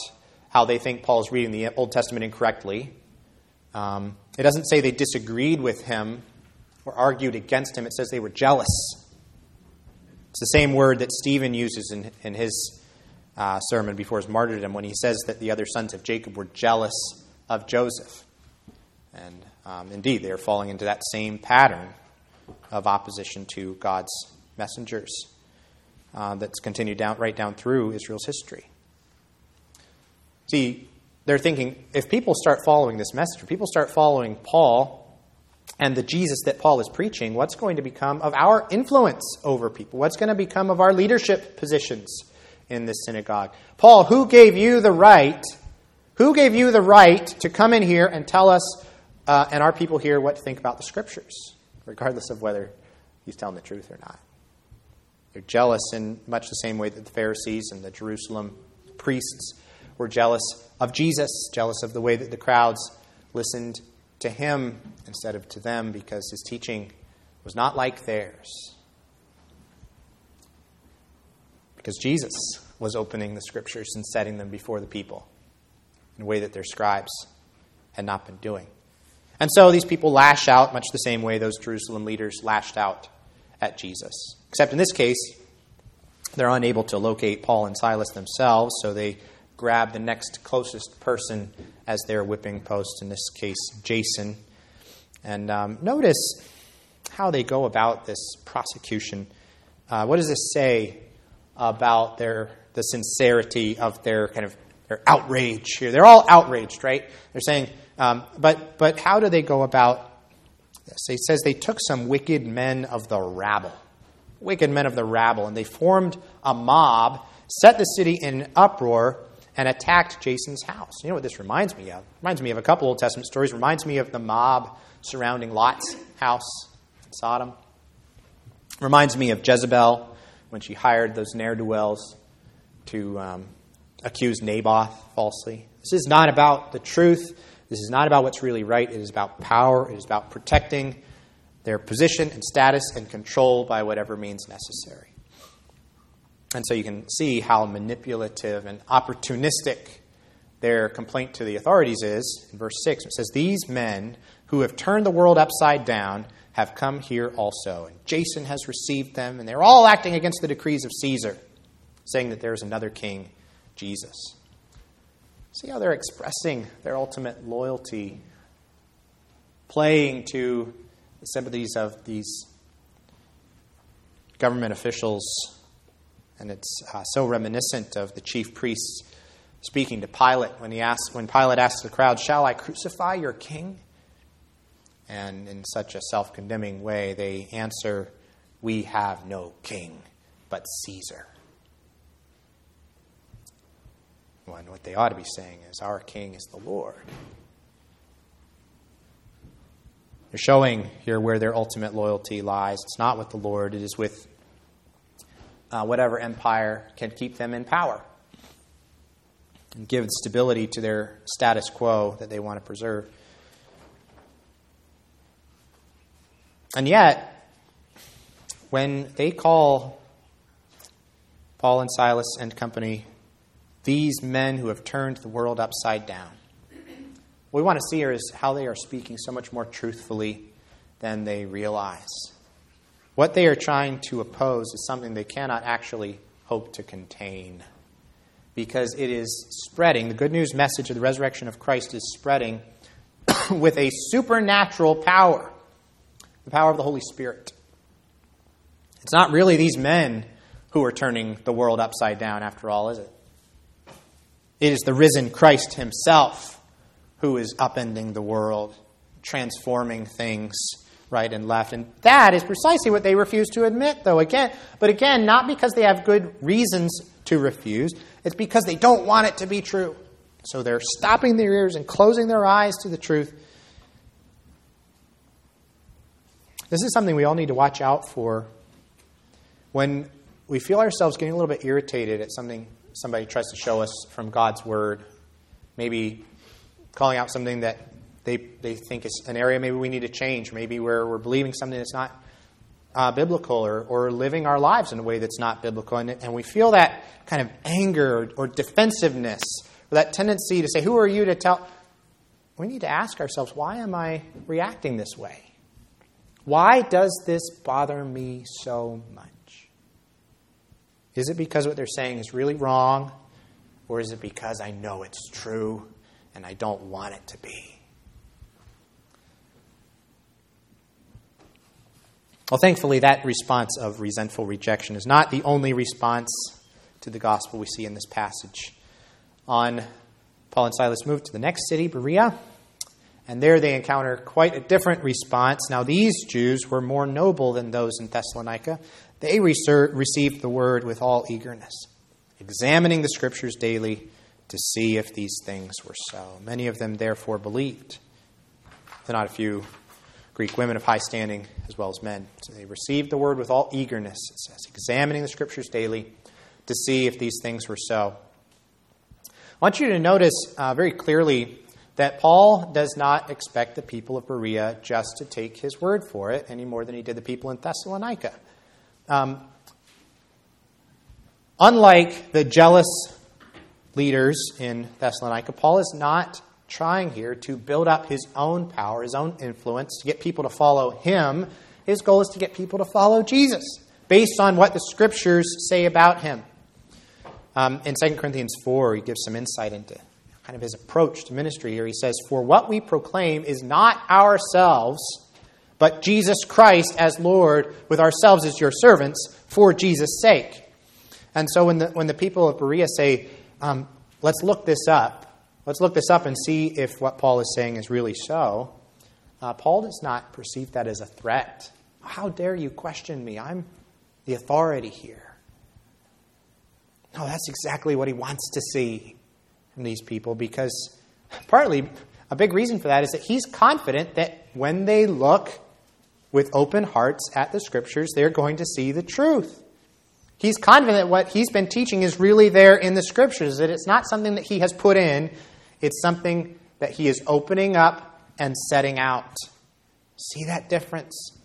how they think Paul is reading the Old Testament incorrectly. Um, it doesn't say they disagreed with him or argued against him, it says they were jealous. It's the same word that Stephen uses in, in his uh, sermon before his martyrdom when he says that the other sons of Jacob were jealous of Joseph. And um, indeed, they are falling into that same pattern of opposition to God's messengers uh, that's continued down, right down through Israel's history. See, they're thinking if people start following this message, if people start following Paul and the Jesus that Paul is preaching, what's going to become of our influence over people? What's going to become of our leadership positions in this synagogue? Paul, who gave you the right? Who gave you the right to come in here and tell us uh, and our people here what to think about the scriptures, regardless of whether he's telling the truth or not? They're jealous in much the same way that the Pharisees and the Jerusalem priests were jealous of Jesus, jealous of the way that the crowds listened to him instead of to them because his teaching was not like theirs. Because Jesus was opening the scriptures and setting them before the people in a way that their scribes had not been doing. And so these people lash out much the same way those Jerusalem leaders lashed out at Jesus. Except in this case, they're unable to locate Paul and Silas themselves, so they grab the next closest person as their whipping post, in this case, Jason. And um, notice how they go about this prosecution. Uh, what does this say about their the sincerity of their kind of their outrage here? They're all outraged, right? They're saying, um, but but how do they go about this? It says they took some wicked men of the rabble, wicked men of the rabble, and they formed a mob, set the city in uproar, and attacked Jason's house. You know what this reminds me of? reminds me of a couple Old Testament stories. reminds me of the mob surrounding Lot's house in Sodom. reminds me of Jezebel when she hired those ne'er do wells to um, accuse Naboth falsely. This is not about the truth. This is not about what's really right. It is about power. It is about protecting their position and status and control by whatever means necessary. And so you can see how manipulative and opportunistic their complaint to the authorities is. In verse 6, it says, These men who have turned the world upside down have come here also. And Jason has received them, and they're all acting against the decrees of Caesar, saying that there is another king, Jesus. See how they're expressing their ultimate loyalty, playing to the sympathies of these government officials and it's uh, so reminiscent of the chief priests speaking to Pilate when, he asked, when Pilate asked the crowd, Shall I crucify your king? And in such a self condemning way, they answer, We have no king but Caesar. When what they ought to be saying is, Our king is the Lord. They're showing here where their ultimate loyalty lies. It's not with the Lord, it is with uh, whatever empire can keep them in power and give stability to their status quo that they want to preserve. And yet, when they call Paul and Silas and company these men who have turned the world upside down, what we want to see here is how they are speaking so much more truthfully than they realize. What they are trying to oppose is something they cannot actually hope to contain because it is spreading. The good news message of the resurrection of Christ is spreading with a supernatural power the power of the Holy Spirit. It's not really these men who are turning the world upside down, after all, is it? It is the risen Christ himself who is upending the world, transforming things right and left. And that is precisely what they refuse to admit, though, again. But again, not because they have good reasons to refuse, it's because they don't want it to be true. So they're stopping their ears and closing their eyes to the truth. This is something we all need to watch out for when we feel ourselves getting a little bit irritated at something somebody tries to show us from God's Word, maybe calling out something that they, they think it's an area maybe we need to change, maybe where we're believing something that's not uh, biblical or, or living our lives in a way that's not biblical. And, and we feel that kind of anger or, or defensiveness or that tendency to say, Who are you to tell? We need to ask ourselves, Why am I reacting this way? Why does this bother me so much? Is it because what they're saying is really wrong? Or is it because I know it's true and I don't want it to be? Well, thankfully, that response of resentful rejection is not the only response to the gospel we see in this passage. On Paul and Silas moved to the next city, Berea, and there they encounter quite a different response. Now, these Jews were more noble than those in Thessalonica. They received the word with all eagerness, examining the scriptures daily to see if these things were so. Many of them therefore believed. though Not a few Greek women of high standing as well as men. So they received the word with all eagerness, it says, examining the scriptures daily to see if these things were so. I want you to notice uh, very clearly that Paul does not expect the people of Berea just to take his word for it any more than he did the people in Thessalonica. Um, unlike the jealous leaders in Thessalonica, Paul is not trying here to build up his own power, his own influence, to get people to follow him. His goal is to get people to follow Jesus based on what the scriptures say about him. Um, in 2 Corinthians 4, he gives some insight into kind of his approach to ministry here. He says, For what we proclaim is not ourselves, but Jesus Christ as Lord, with ourselves as your servants, for Jesus' sake. And so when the, when the people of Berea say, um, Let's look this up, Let's look this up and see if what Paul is saying is really so. Uh, Paul does not perceive that as a threat. How dare you question me? I'm the authority here. No, that's exactly what he wants to see from these people because partly a big reason for that is that he's confident that when they look with open hearts at the scriptures, they're going to see the truth. He's confident that what he's been teaching is really there in the scriptures, that it's not something that he has put in it's something that he is opening up and setting out. See that difference?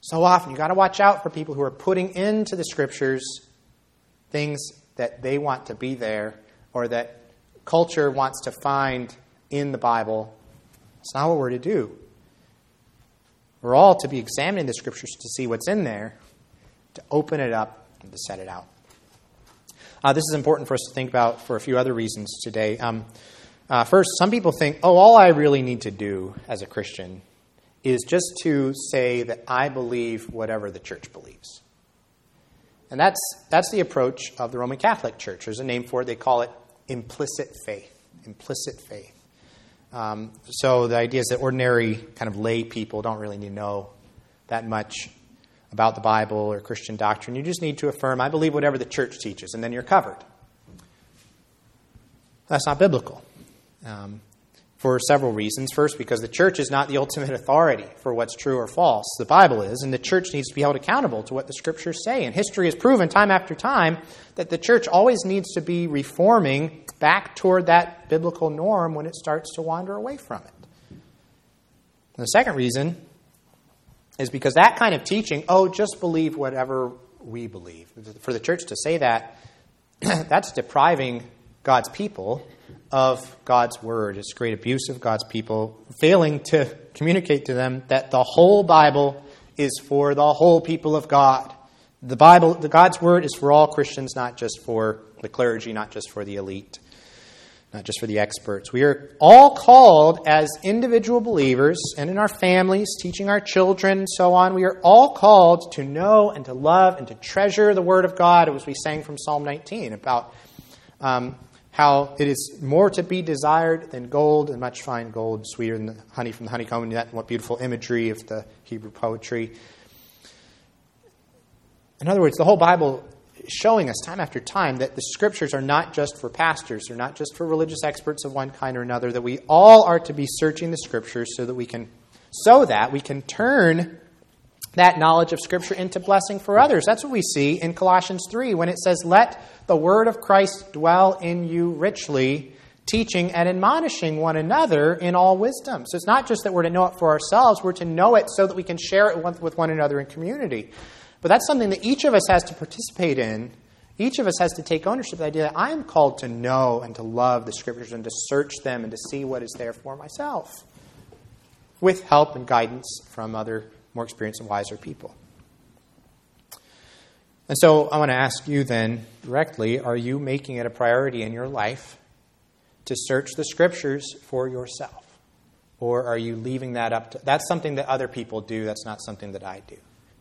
So often, you've got to watch out for people who are putting into the scriptures things that they want to be there or that culture wants to find in the Bible. It's not what we're to do. We're all to be examining the scriptures to see what's in there, to open it up, and to set it out. Uh, this is important for us to think about for a few other reasons today. Um, uh, first, some people think, oh, all I really need to do as a Christian is just to say that I believe whatever the church believes. And that's, that's the approach of the Roman Catholic Church. There's a name for it. They call it implicit faith. Implicit faith. Um, so the idea is that ordinary kind of lay people don't really need to know that much about the Bible or Christian doctrine. You just need to affirm, I believe whatever the church teaches, and then you're covered. That's not biblical um, for several reasons. First, because the church is not the ultimate authority for what's true or false. The Bible is, and the church needs to be held accountable to what the scriptures say. And history has proven time after time that the church always needs to be reforming back toward that biblical norm when it starts to wander away from it. And the second reason is because that kind of teaching, oh, just believe whatever we believe. For the church to say that, that's depriving God's people of God's word. It's great abuse of God's people, failing to communicate to them that the whole Bible is for the whole people of God. The Bible, the God's word is for all Christians, not just for the clergy, not just for the elite, not just for the experts. We are all called as individual believers and in our families, teaching our children, and so on. We are all called to know and to love and to treasure the word of God, as we sang from Psalm 19 about um, how it is more to be desired than gold, and much fine gold, sweeter than the honey from the honeycomb, and that what beautiful imagery of the Hebrew poetry. In other words, the whole Bible is showing us time after time that the scriptures are not just for pastors, they're not just for religious experts of one kind or another, that we all are to be searching the scriptures so that we can so that we can turn that knowledge of Scripture into blessing for others. That's what we see in Colossians 3 when it says, Let the word of Christ dwell in you richly, teaching and admonishing one another in all wisdom. So it's not just that we're to know it for ourselves, we're to know it so that we can share it with one another in community. But that's something that each of us has to participate in. Each of us has to take ownership of the idea that I am called to know and to love the Scriptures and to search them and to see what is there for myself with help and guidance from other more experienced and wiser people. And so I want to ask you then directly are you making it a priority in your life to search the scriptures for yourself? Or are you leaving that up to that's something that other people do, that's not something that I do?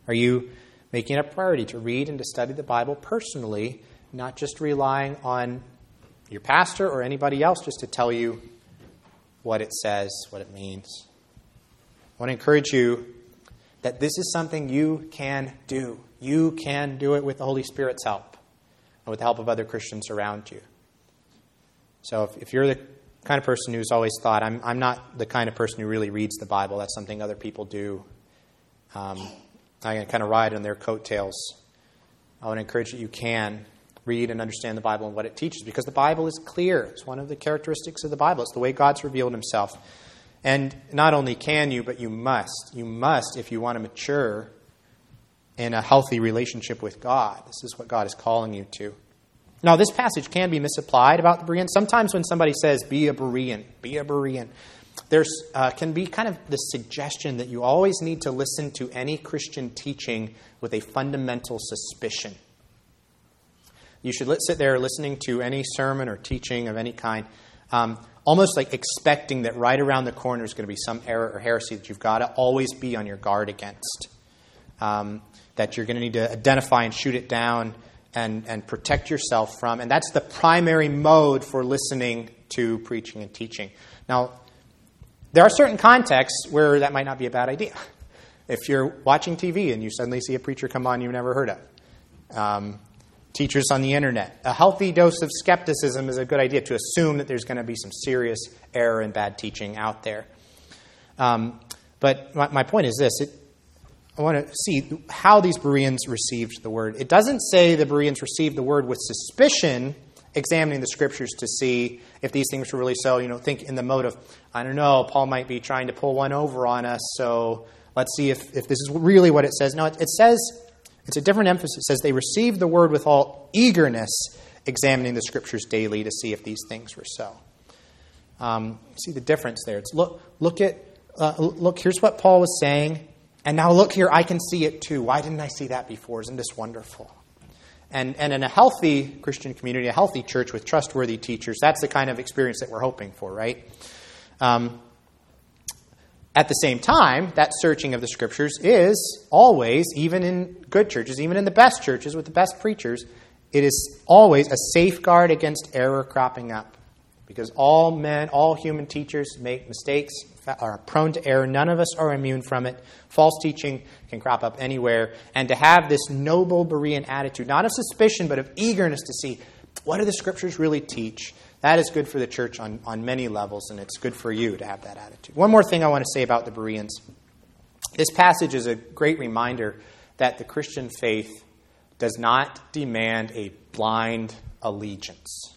Are you making it a priority to read and to study the Bible personally, not just relying on your pastor or anybody else just to tell you what it says, what it means? I want to encourage you that this is something you can do. You can do it with the Holy Spirit's help and with the help of other Christians around you. So if, if you're the kind of person who's always thought, I'm, I'm not the kind of person who really reads the Bible, that's something other people do, um, I can kind of ride on their coattails. I want to encourage that you can read and understand the Bible and what it teaches because the Bible is clear. It's one of the characteristics of the Bible, it's the way God's revealed himself. And not only can you, but you must. You must, if you want to mature in a healthy relationship with God. This is what God is calling you to. Now, this passage can be misapplied about the Bereans. Sometimes when somebody says, be a Berean, be a Berean, there uh, can be kind of the suggestion that you always need to listen to any Christian teaching with a fundamental suspicion. You should sit there listening to any sermon or teaching of any kind um, almost like expecting that right around the corner is going to be some error or heresy that you've got to always be on your guard against. Um, that you're going to need to identify and shoot it down and, and protect yourself from. And that's the primary mode for listening to preaching and teaching. Now, there are certain contexts where that might not be a bad idea. If you're watching TV and you suddenly see a preacher come on you've never heard of, um, teachers on the internet. A healthy dose of skepticism is a good idea to assume that there's going to be some serious error and bad teaching out there. Um, but my, my, point is this it, I want to see how these Bereans received the word. It doesn't say the Bereans received the word with suspicion, examining the scriptures to see if these things were really so. You know, think in the mode of, I don't know, Paul might be trying to pull one over on us, so let's see if, if this is really what it says. No, it, it says it's a different emphasis. It says they received the word with all eagerness, examining the scriptures daily to see if these things were so. Um, see the difference there. It's look, look at, uh, look. Here's what Paul was saying, and now look here. I can see it too. Why didn't I see that before? Isn't this wonderful? And and in a healthy Christian community, a healthy church with trustworthy teachers, that's the kind of experience that we're hoping for, right? Um, at the same time, that searching of the scriptures is always, even in good churches, even in the best churches with the best preachers, it is always a safeguard against error cropping up. Because all men, all human teachers make mistakes, are prone to error. None of us are immune from it. False teaching can crop up anywhere. And to have this noble Berean attitude, not of suspicion, but of eagerness to see what do the scriptures really teach, that is good for the church on, on many levels, and it's good for you to have that attitude. One more thing I want to say about the Bereans. This passage is a great reminder that the Christian faith does not demand a blind allegiance.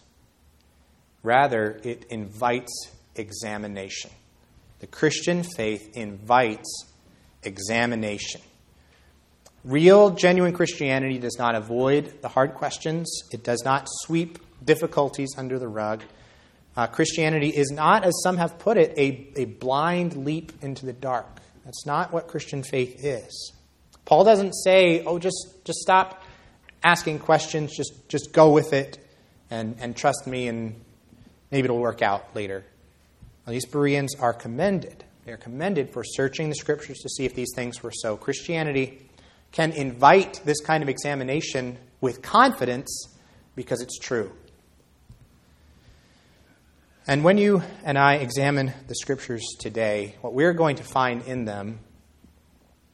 Rather, it invites examination. The Christian faith invites examination. Real, genuine Christianity does not avoid the hard questions, it does not sweep difficulties under the rug. Uh, Christianity is not, as some have put it, a, a blind leap into the dark. That's not what Christian faith is. Paul doesn't say, oh, just, just stop asking questions, just, just go with it and, and trust me, and maybe it'll work out later. These Bereans are commended. They are commended for searching the scriptures to see if these things were so. Christianity can invite this kind of examination with confidence because it's true. And when you and I examine the scriptures today, what we're going to find in them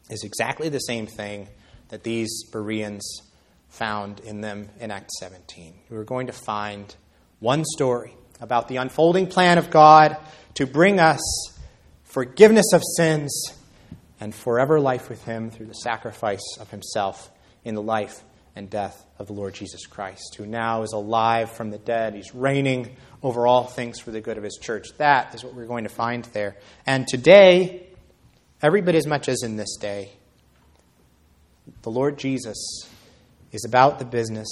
is exactly the same thing that these Bereans found in them in Acts 17. We're going to find one story about the unfolding plan of God to bring us forgiveness of sins and forever life with him through the sacrifice of himself in the life and death of the Lord Jesus Christ, who now is alive from the dead. He's reigning over all things for the good of his church. That is what we're going to find there. And today, every bit as much as in this day, the Lord Jesus is about the business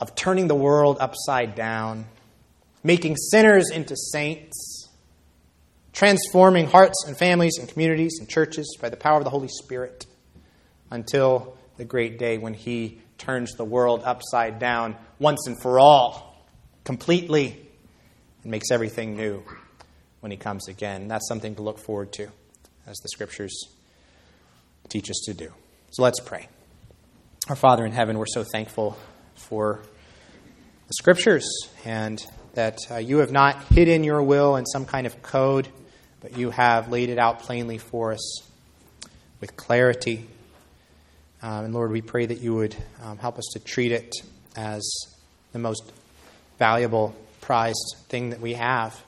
of turning the world upside down, making sinners into saints, transforming hearts and families and communities and churches by the power of the Holy Spirit until the great day when He turns the world upside down once and for all, completely, and makes everything new when He comes again. That's something to look forward to, as the Scriptures teach us to do. So let's pray. Our Father in heaven, we're so thankful for the Scriptures and that uh, you have not hidden your will in some kind of code, but you have laid it out plainly for us with clarity. Um, and Lord, we pray that you would um, help us to treat it as the most valuable, prized thing that we have,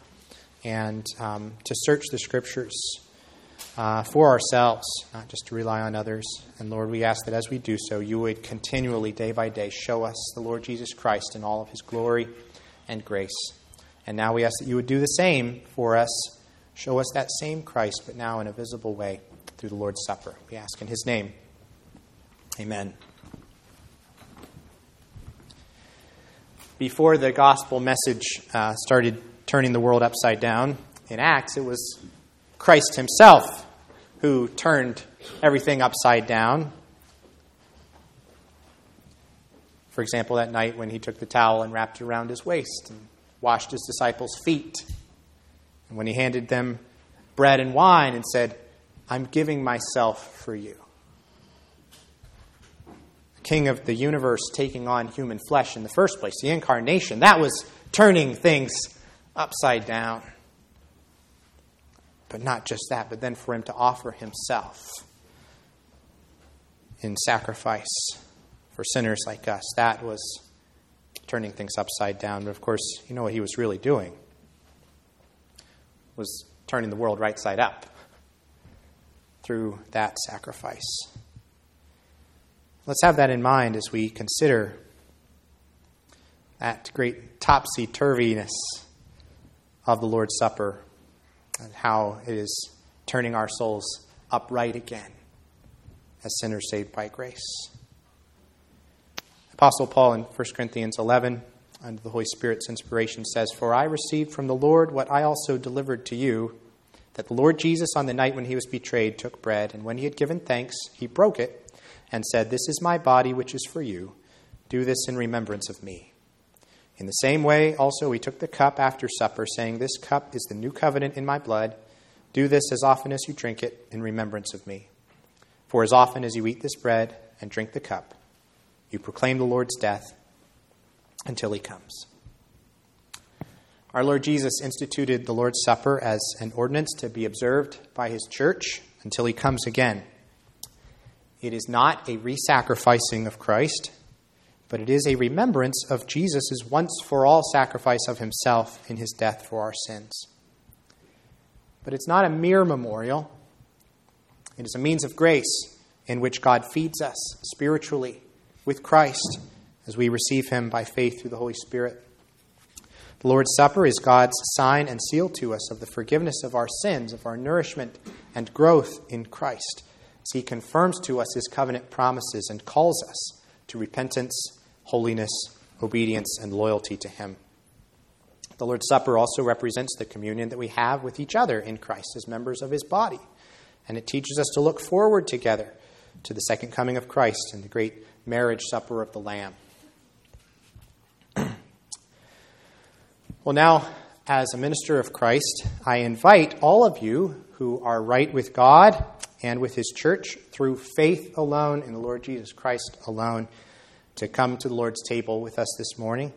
and um, to search the Scriptures uh, for ourselves, not just to rely on others. And Lord, we ask that as we do so, you would continually, day by day, show us the Lord Jesus Christ in all of his glory and grace. And now we ask that you would do the same for us. Show us that same Christ, but now in a visible way through the Lord's Supper. We ask in his name. Amen. Before the gospel message uh, started turning the world upside down in Acts, it was Christ himself who turned everything upside down. For example, that night when he took the towel and wrapped it around his waist and washed his disciples' feet. And when he handed them bread and wine and said, I'm giving myself for you. King of the universe taking on human flesh in the first place, the incarnation, that was turning things upside down. But not just that, but then for him to offer himself in sacrifice for sinners like us. That was turning things upside down. But of course, you know what he was really doing? Was turning the world right side up through that sacrifice. Let's have that in mind as we consider that great topsy turviness of the Lord's Supper and how it is turning our souls upright again as sinners saved by grace. Apostle Paul in 1 Corinthians 11, under the Holy Spirit's inspiration, says, For I received from the Lord what I also delivered to you, that the Lord Jesus, on the night when he was betrayed, took bread, and when he had given thanks, he broke it, and said, This is my body, which is for you. Do this in remembrance of me. In the same way, also, he took the cup after supper, saying, This cup is the new covenant in my blood. Do this as often as you drink it in remembrance of me. For as often as you eat this bread and drink the cup, you proclaim the Lord's death until he comes. Our Lord Jesus instituted the Lord's Supper as an ordinance to be observed by his church until he comes again. It is not a re sacrificing of Christ, but it is a remembrance of Jesus' once for all sacrifice of himself in his death for our sins. But it's not a mere memorial, it is a means of grace in which God feeds us spiritually with Christ as we receive him by faith through the Holy Spirit. The Lord's Supper is God's sign and seal to us of the forgiveness of our sins, of our nourishment and growth in Christ, as he confirms to us his covenant promises and calls us to repentance holiness, obedience, and loyalty to Him. The Lord's Supper also represents the communion that we have with each other in Christ as members of His body. And it teaches us to look forward together to the second coming of Christ and the great marriage supper of the Lamb. well, now, as a minister of Christ, I invite all of you who are right with God and with His church through faith alone in the Lord Jesus Christ alone to come to the Lord's table with us this morning.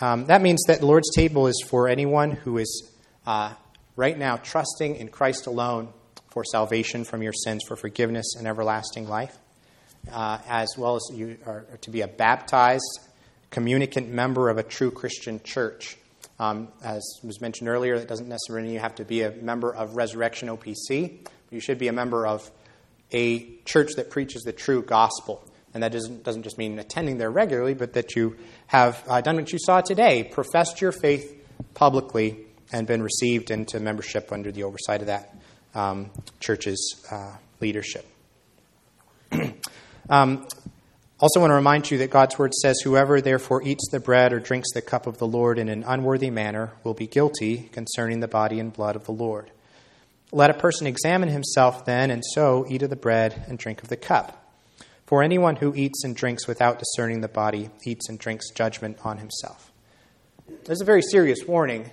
Um, that means that the Lord's table is for anyone who is uh, right now trusting in Christ alone for salvation from your sins, for forgiveness and everlasting life, uh, as well as you are to be a baptized, communicant member of a true Christian church. Um, as was mentioned earlier, that doesn't necessarily mean you have to be a member of Resurrection OPC, You should be a member of a church that preaches the true gospel. And that doesn't, doesn't just mean attending there regularly, but that you have uh, done what you saw today, professed your faith publicly, and been received into membership under the oversight of that um, church's uh, leadership. um, also, want to remind you that God's word says, Whoever therefore eats the bread or drinks the cup of the Lord in an unworthy manner will be guilty concerning the body and blood of the Lord. Let a person examine himself then, and so eat of the bread and drink of the cup. For anyone who eats and drinks without discerning the body eats and drinks judgment on himself. This is a very serious warning,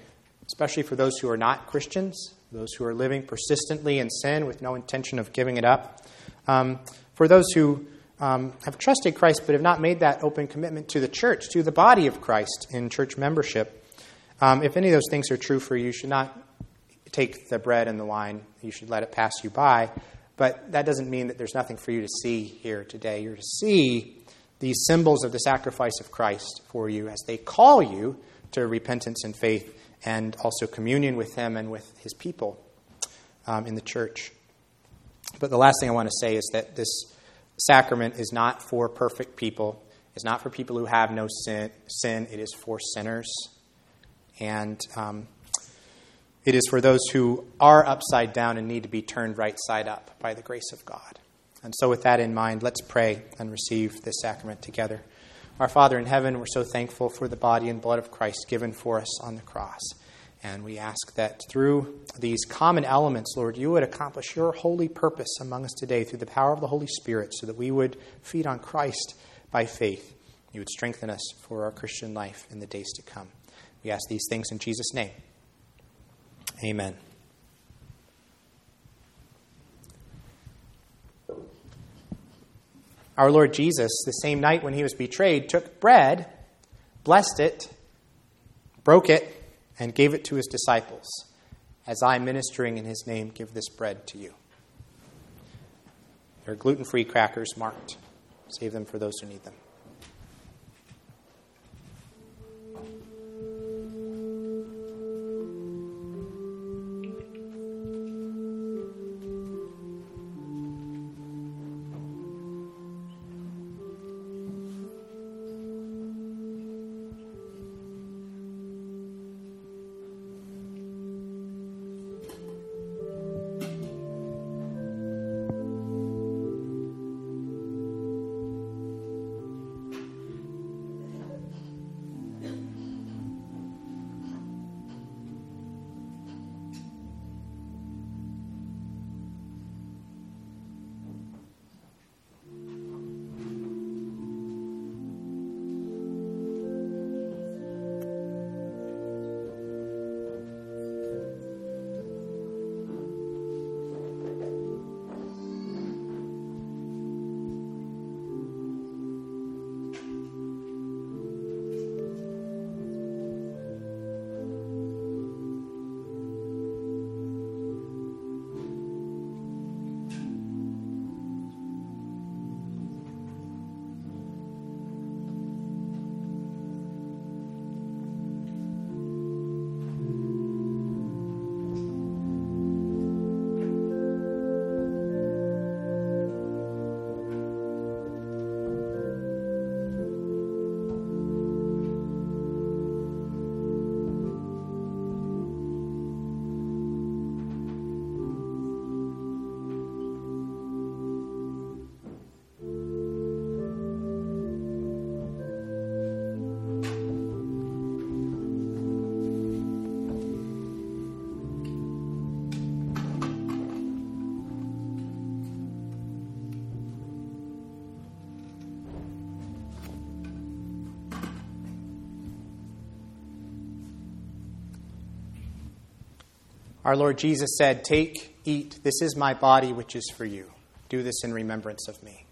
especially for those who are not Christians, those who are living persistently in sin with no intention of giving it up. Um, for those who um, have trusted Christ but have not made that open commitment to the church, to the body of Christ in church membership, um, if any of those things are true for you, you should not take the bread and the wine. You should let it pass you by. But that doesn't mean that there's nothing for you to see here today. You're to see these symbols of the sacrifice of Christ for you as they call you to repentance and faith and also communion with Him and with His people um, in the church. But the last thing I want to say is that this sacrament is not for perfect people, it's not for people who have no sin, sin. it is for sinners. And um, it is for those who are upside down and need to be turned right side up by the grace of God. And so, with that in mind, let's pray and receive this sacrament together. Our Father in heaven, we're so thankful for the body and blood of Christ given for us on the cross. And we ask that through these common elements, Lord, you would accomplish your holy purpose among us today through the power of the Holy Spirit so that we would feed on Christ by faith. You would strengthen us for our Christian life in the days to come. We ask these things in Jesus' name. Amen. Our Lord Jesus, the same night when he was betrayed, took bread, blessed it, broke it, and gave it to his disciples. As I, ministering in his name, give this bread to you. They're gluten free crackers marked. Save them for those who need them. Our Lord Jesus said, Take, eat, this is my body which is for you. Do this in remembrance of me.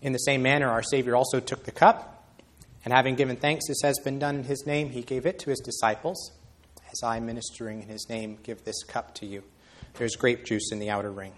In the same manner, our Savior also took the cup, and having given thanks, this has been done in His name, He gave it to His disciples. As I, ministering in His name, give this cup to you. There's grape juice in the outer ring.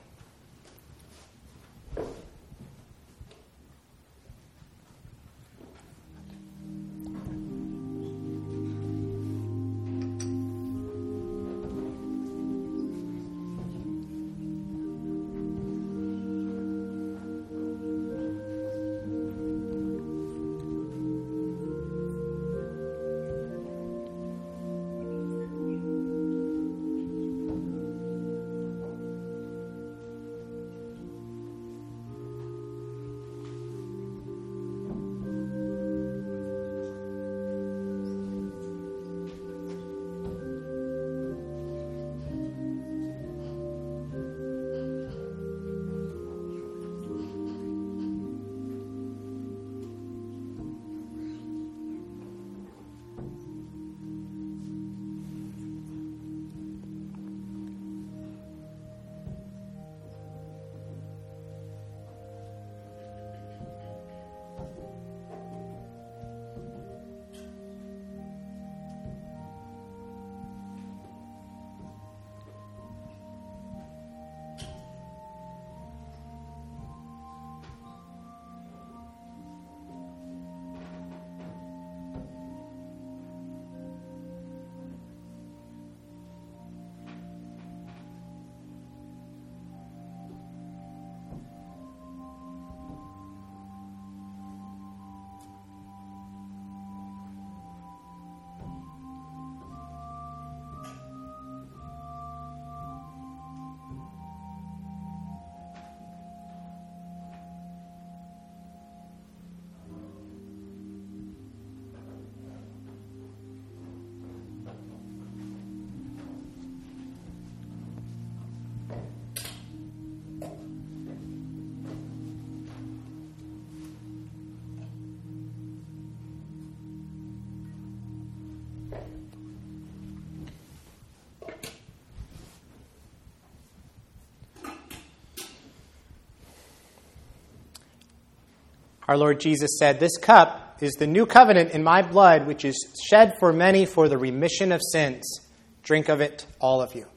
Our Lord Jesus said, This cup is the new covenant in my blood, which is shed for many for the remission of sins. Drink of it, all of you.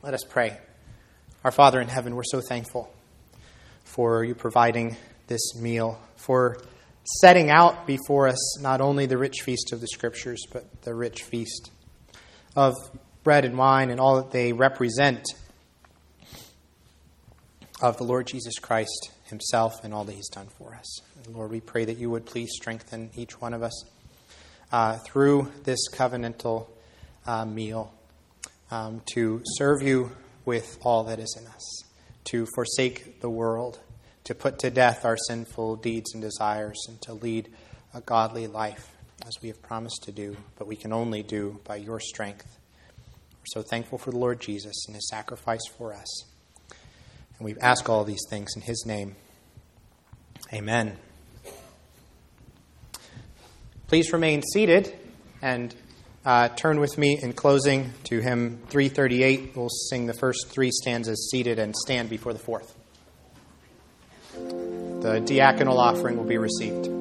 Let us pray. Our Father in heaven, we're so thankful for you providing this meal, for setting out before us not only the rich feast of the Scriptures, but the rich feast of bread and wine and all that they represent of the Lord Jesus Christ Himself and all that He's done for us. Lord, we pray that you would please strengthen each one of us uh, through this covenantal uh, meal um, to serve you with all that is in us, to forsake the world, to put to death our sinful deeds and desires, and to lead a godly life as we have promised to do, but we can only do by your strength. We're so thankful for the Lord Jesus and his sacrifice for us. And we ask all these things in his name. Amen. Please remain seated and uh, turn with me in closing to hymn 338. We'll sing the first three stanzas seated and stand before the fourth. The diaconal offering will be received.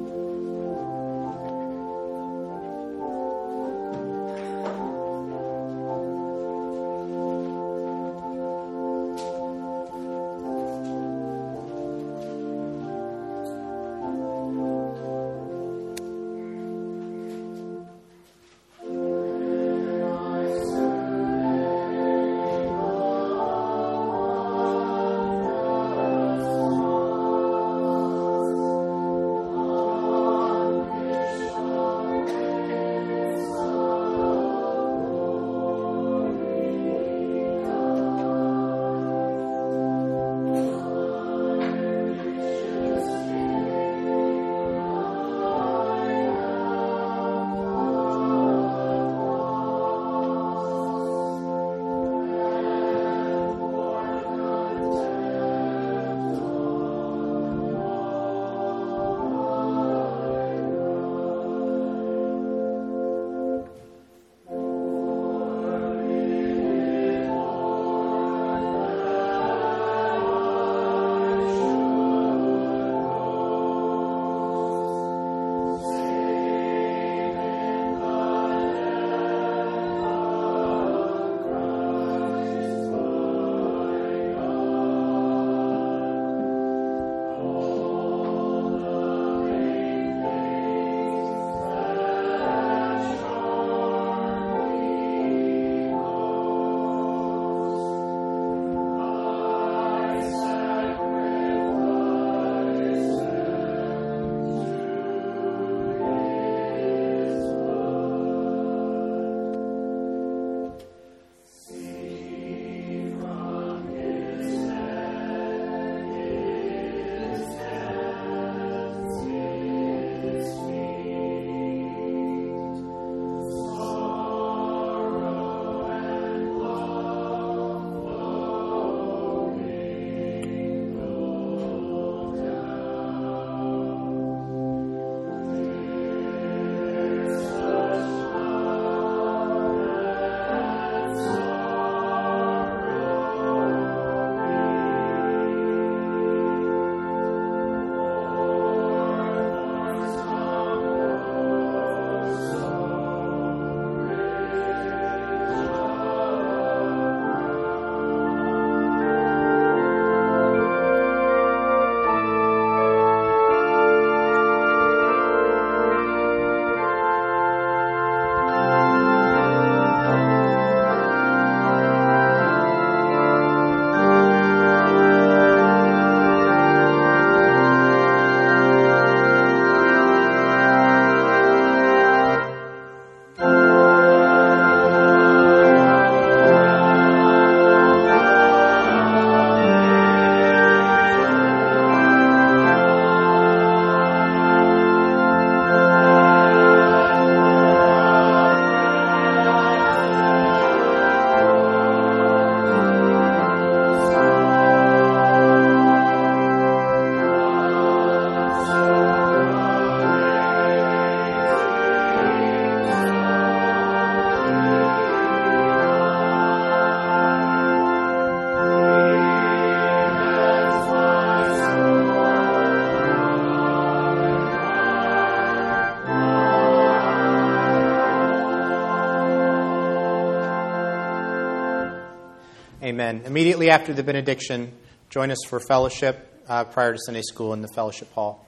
Amen. Immediately after the benediction, join us for fellowship uh, prior to Sunday school in the fellowship hall.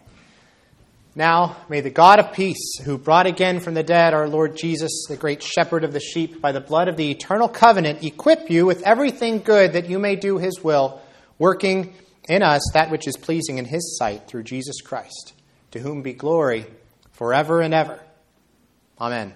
Now, may the God of peace, who brought again from the dead our Lord Jesus, the great shepherd of the sheep, by the blood of the eternal covenant, equip you with everything good that you may do his will, working in us that which is pleasing in his sight through Jesus Christ, to whom be glory forever and ever. Amen.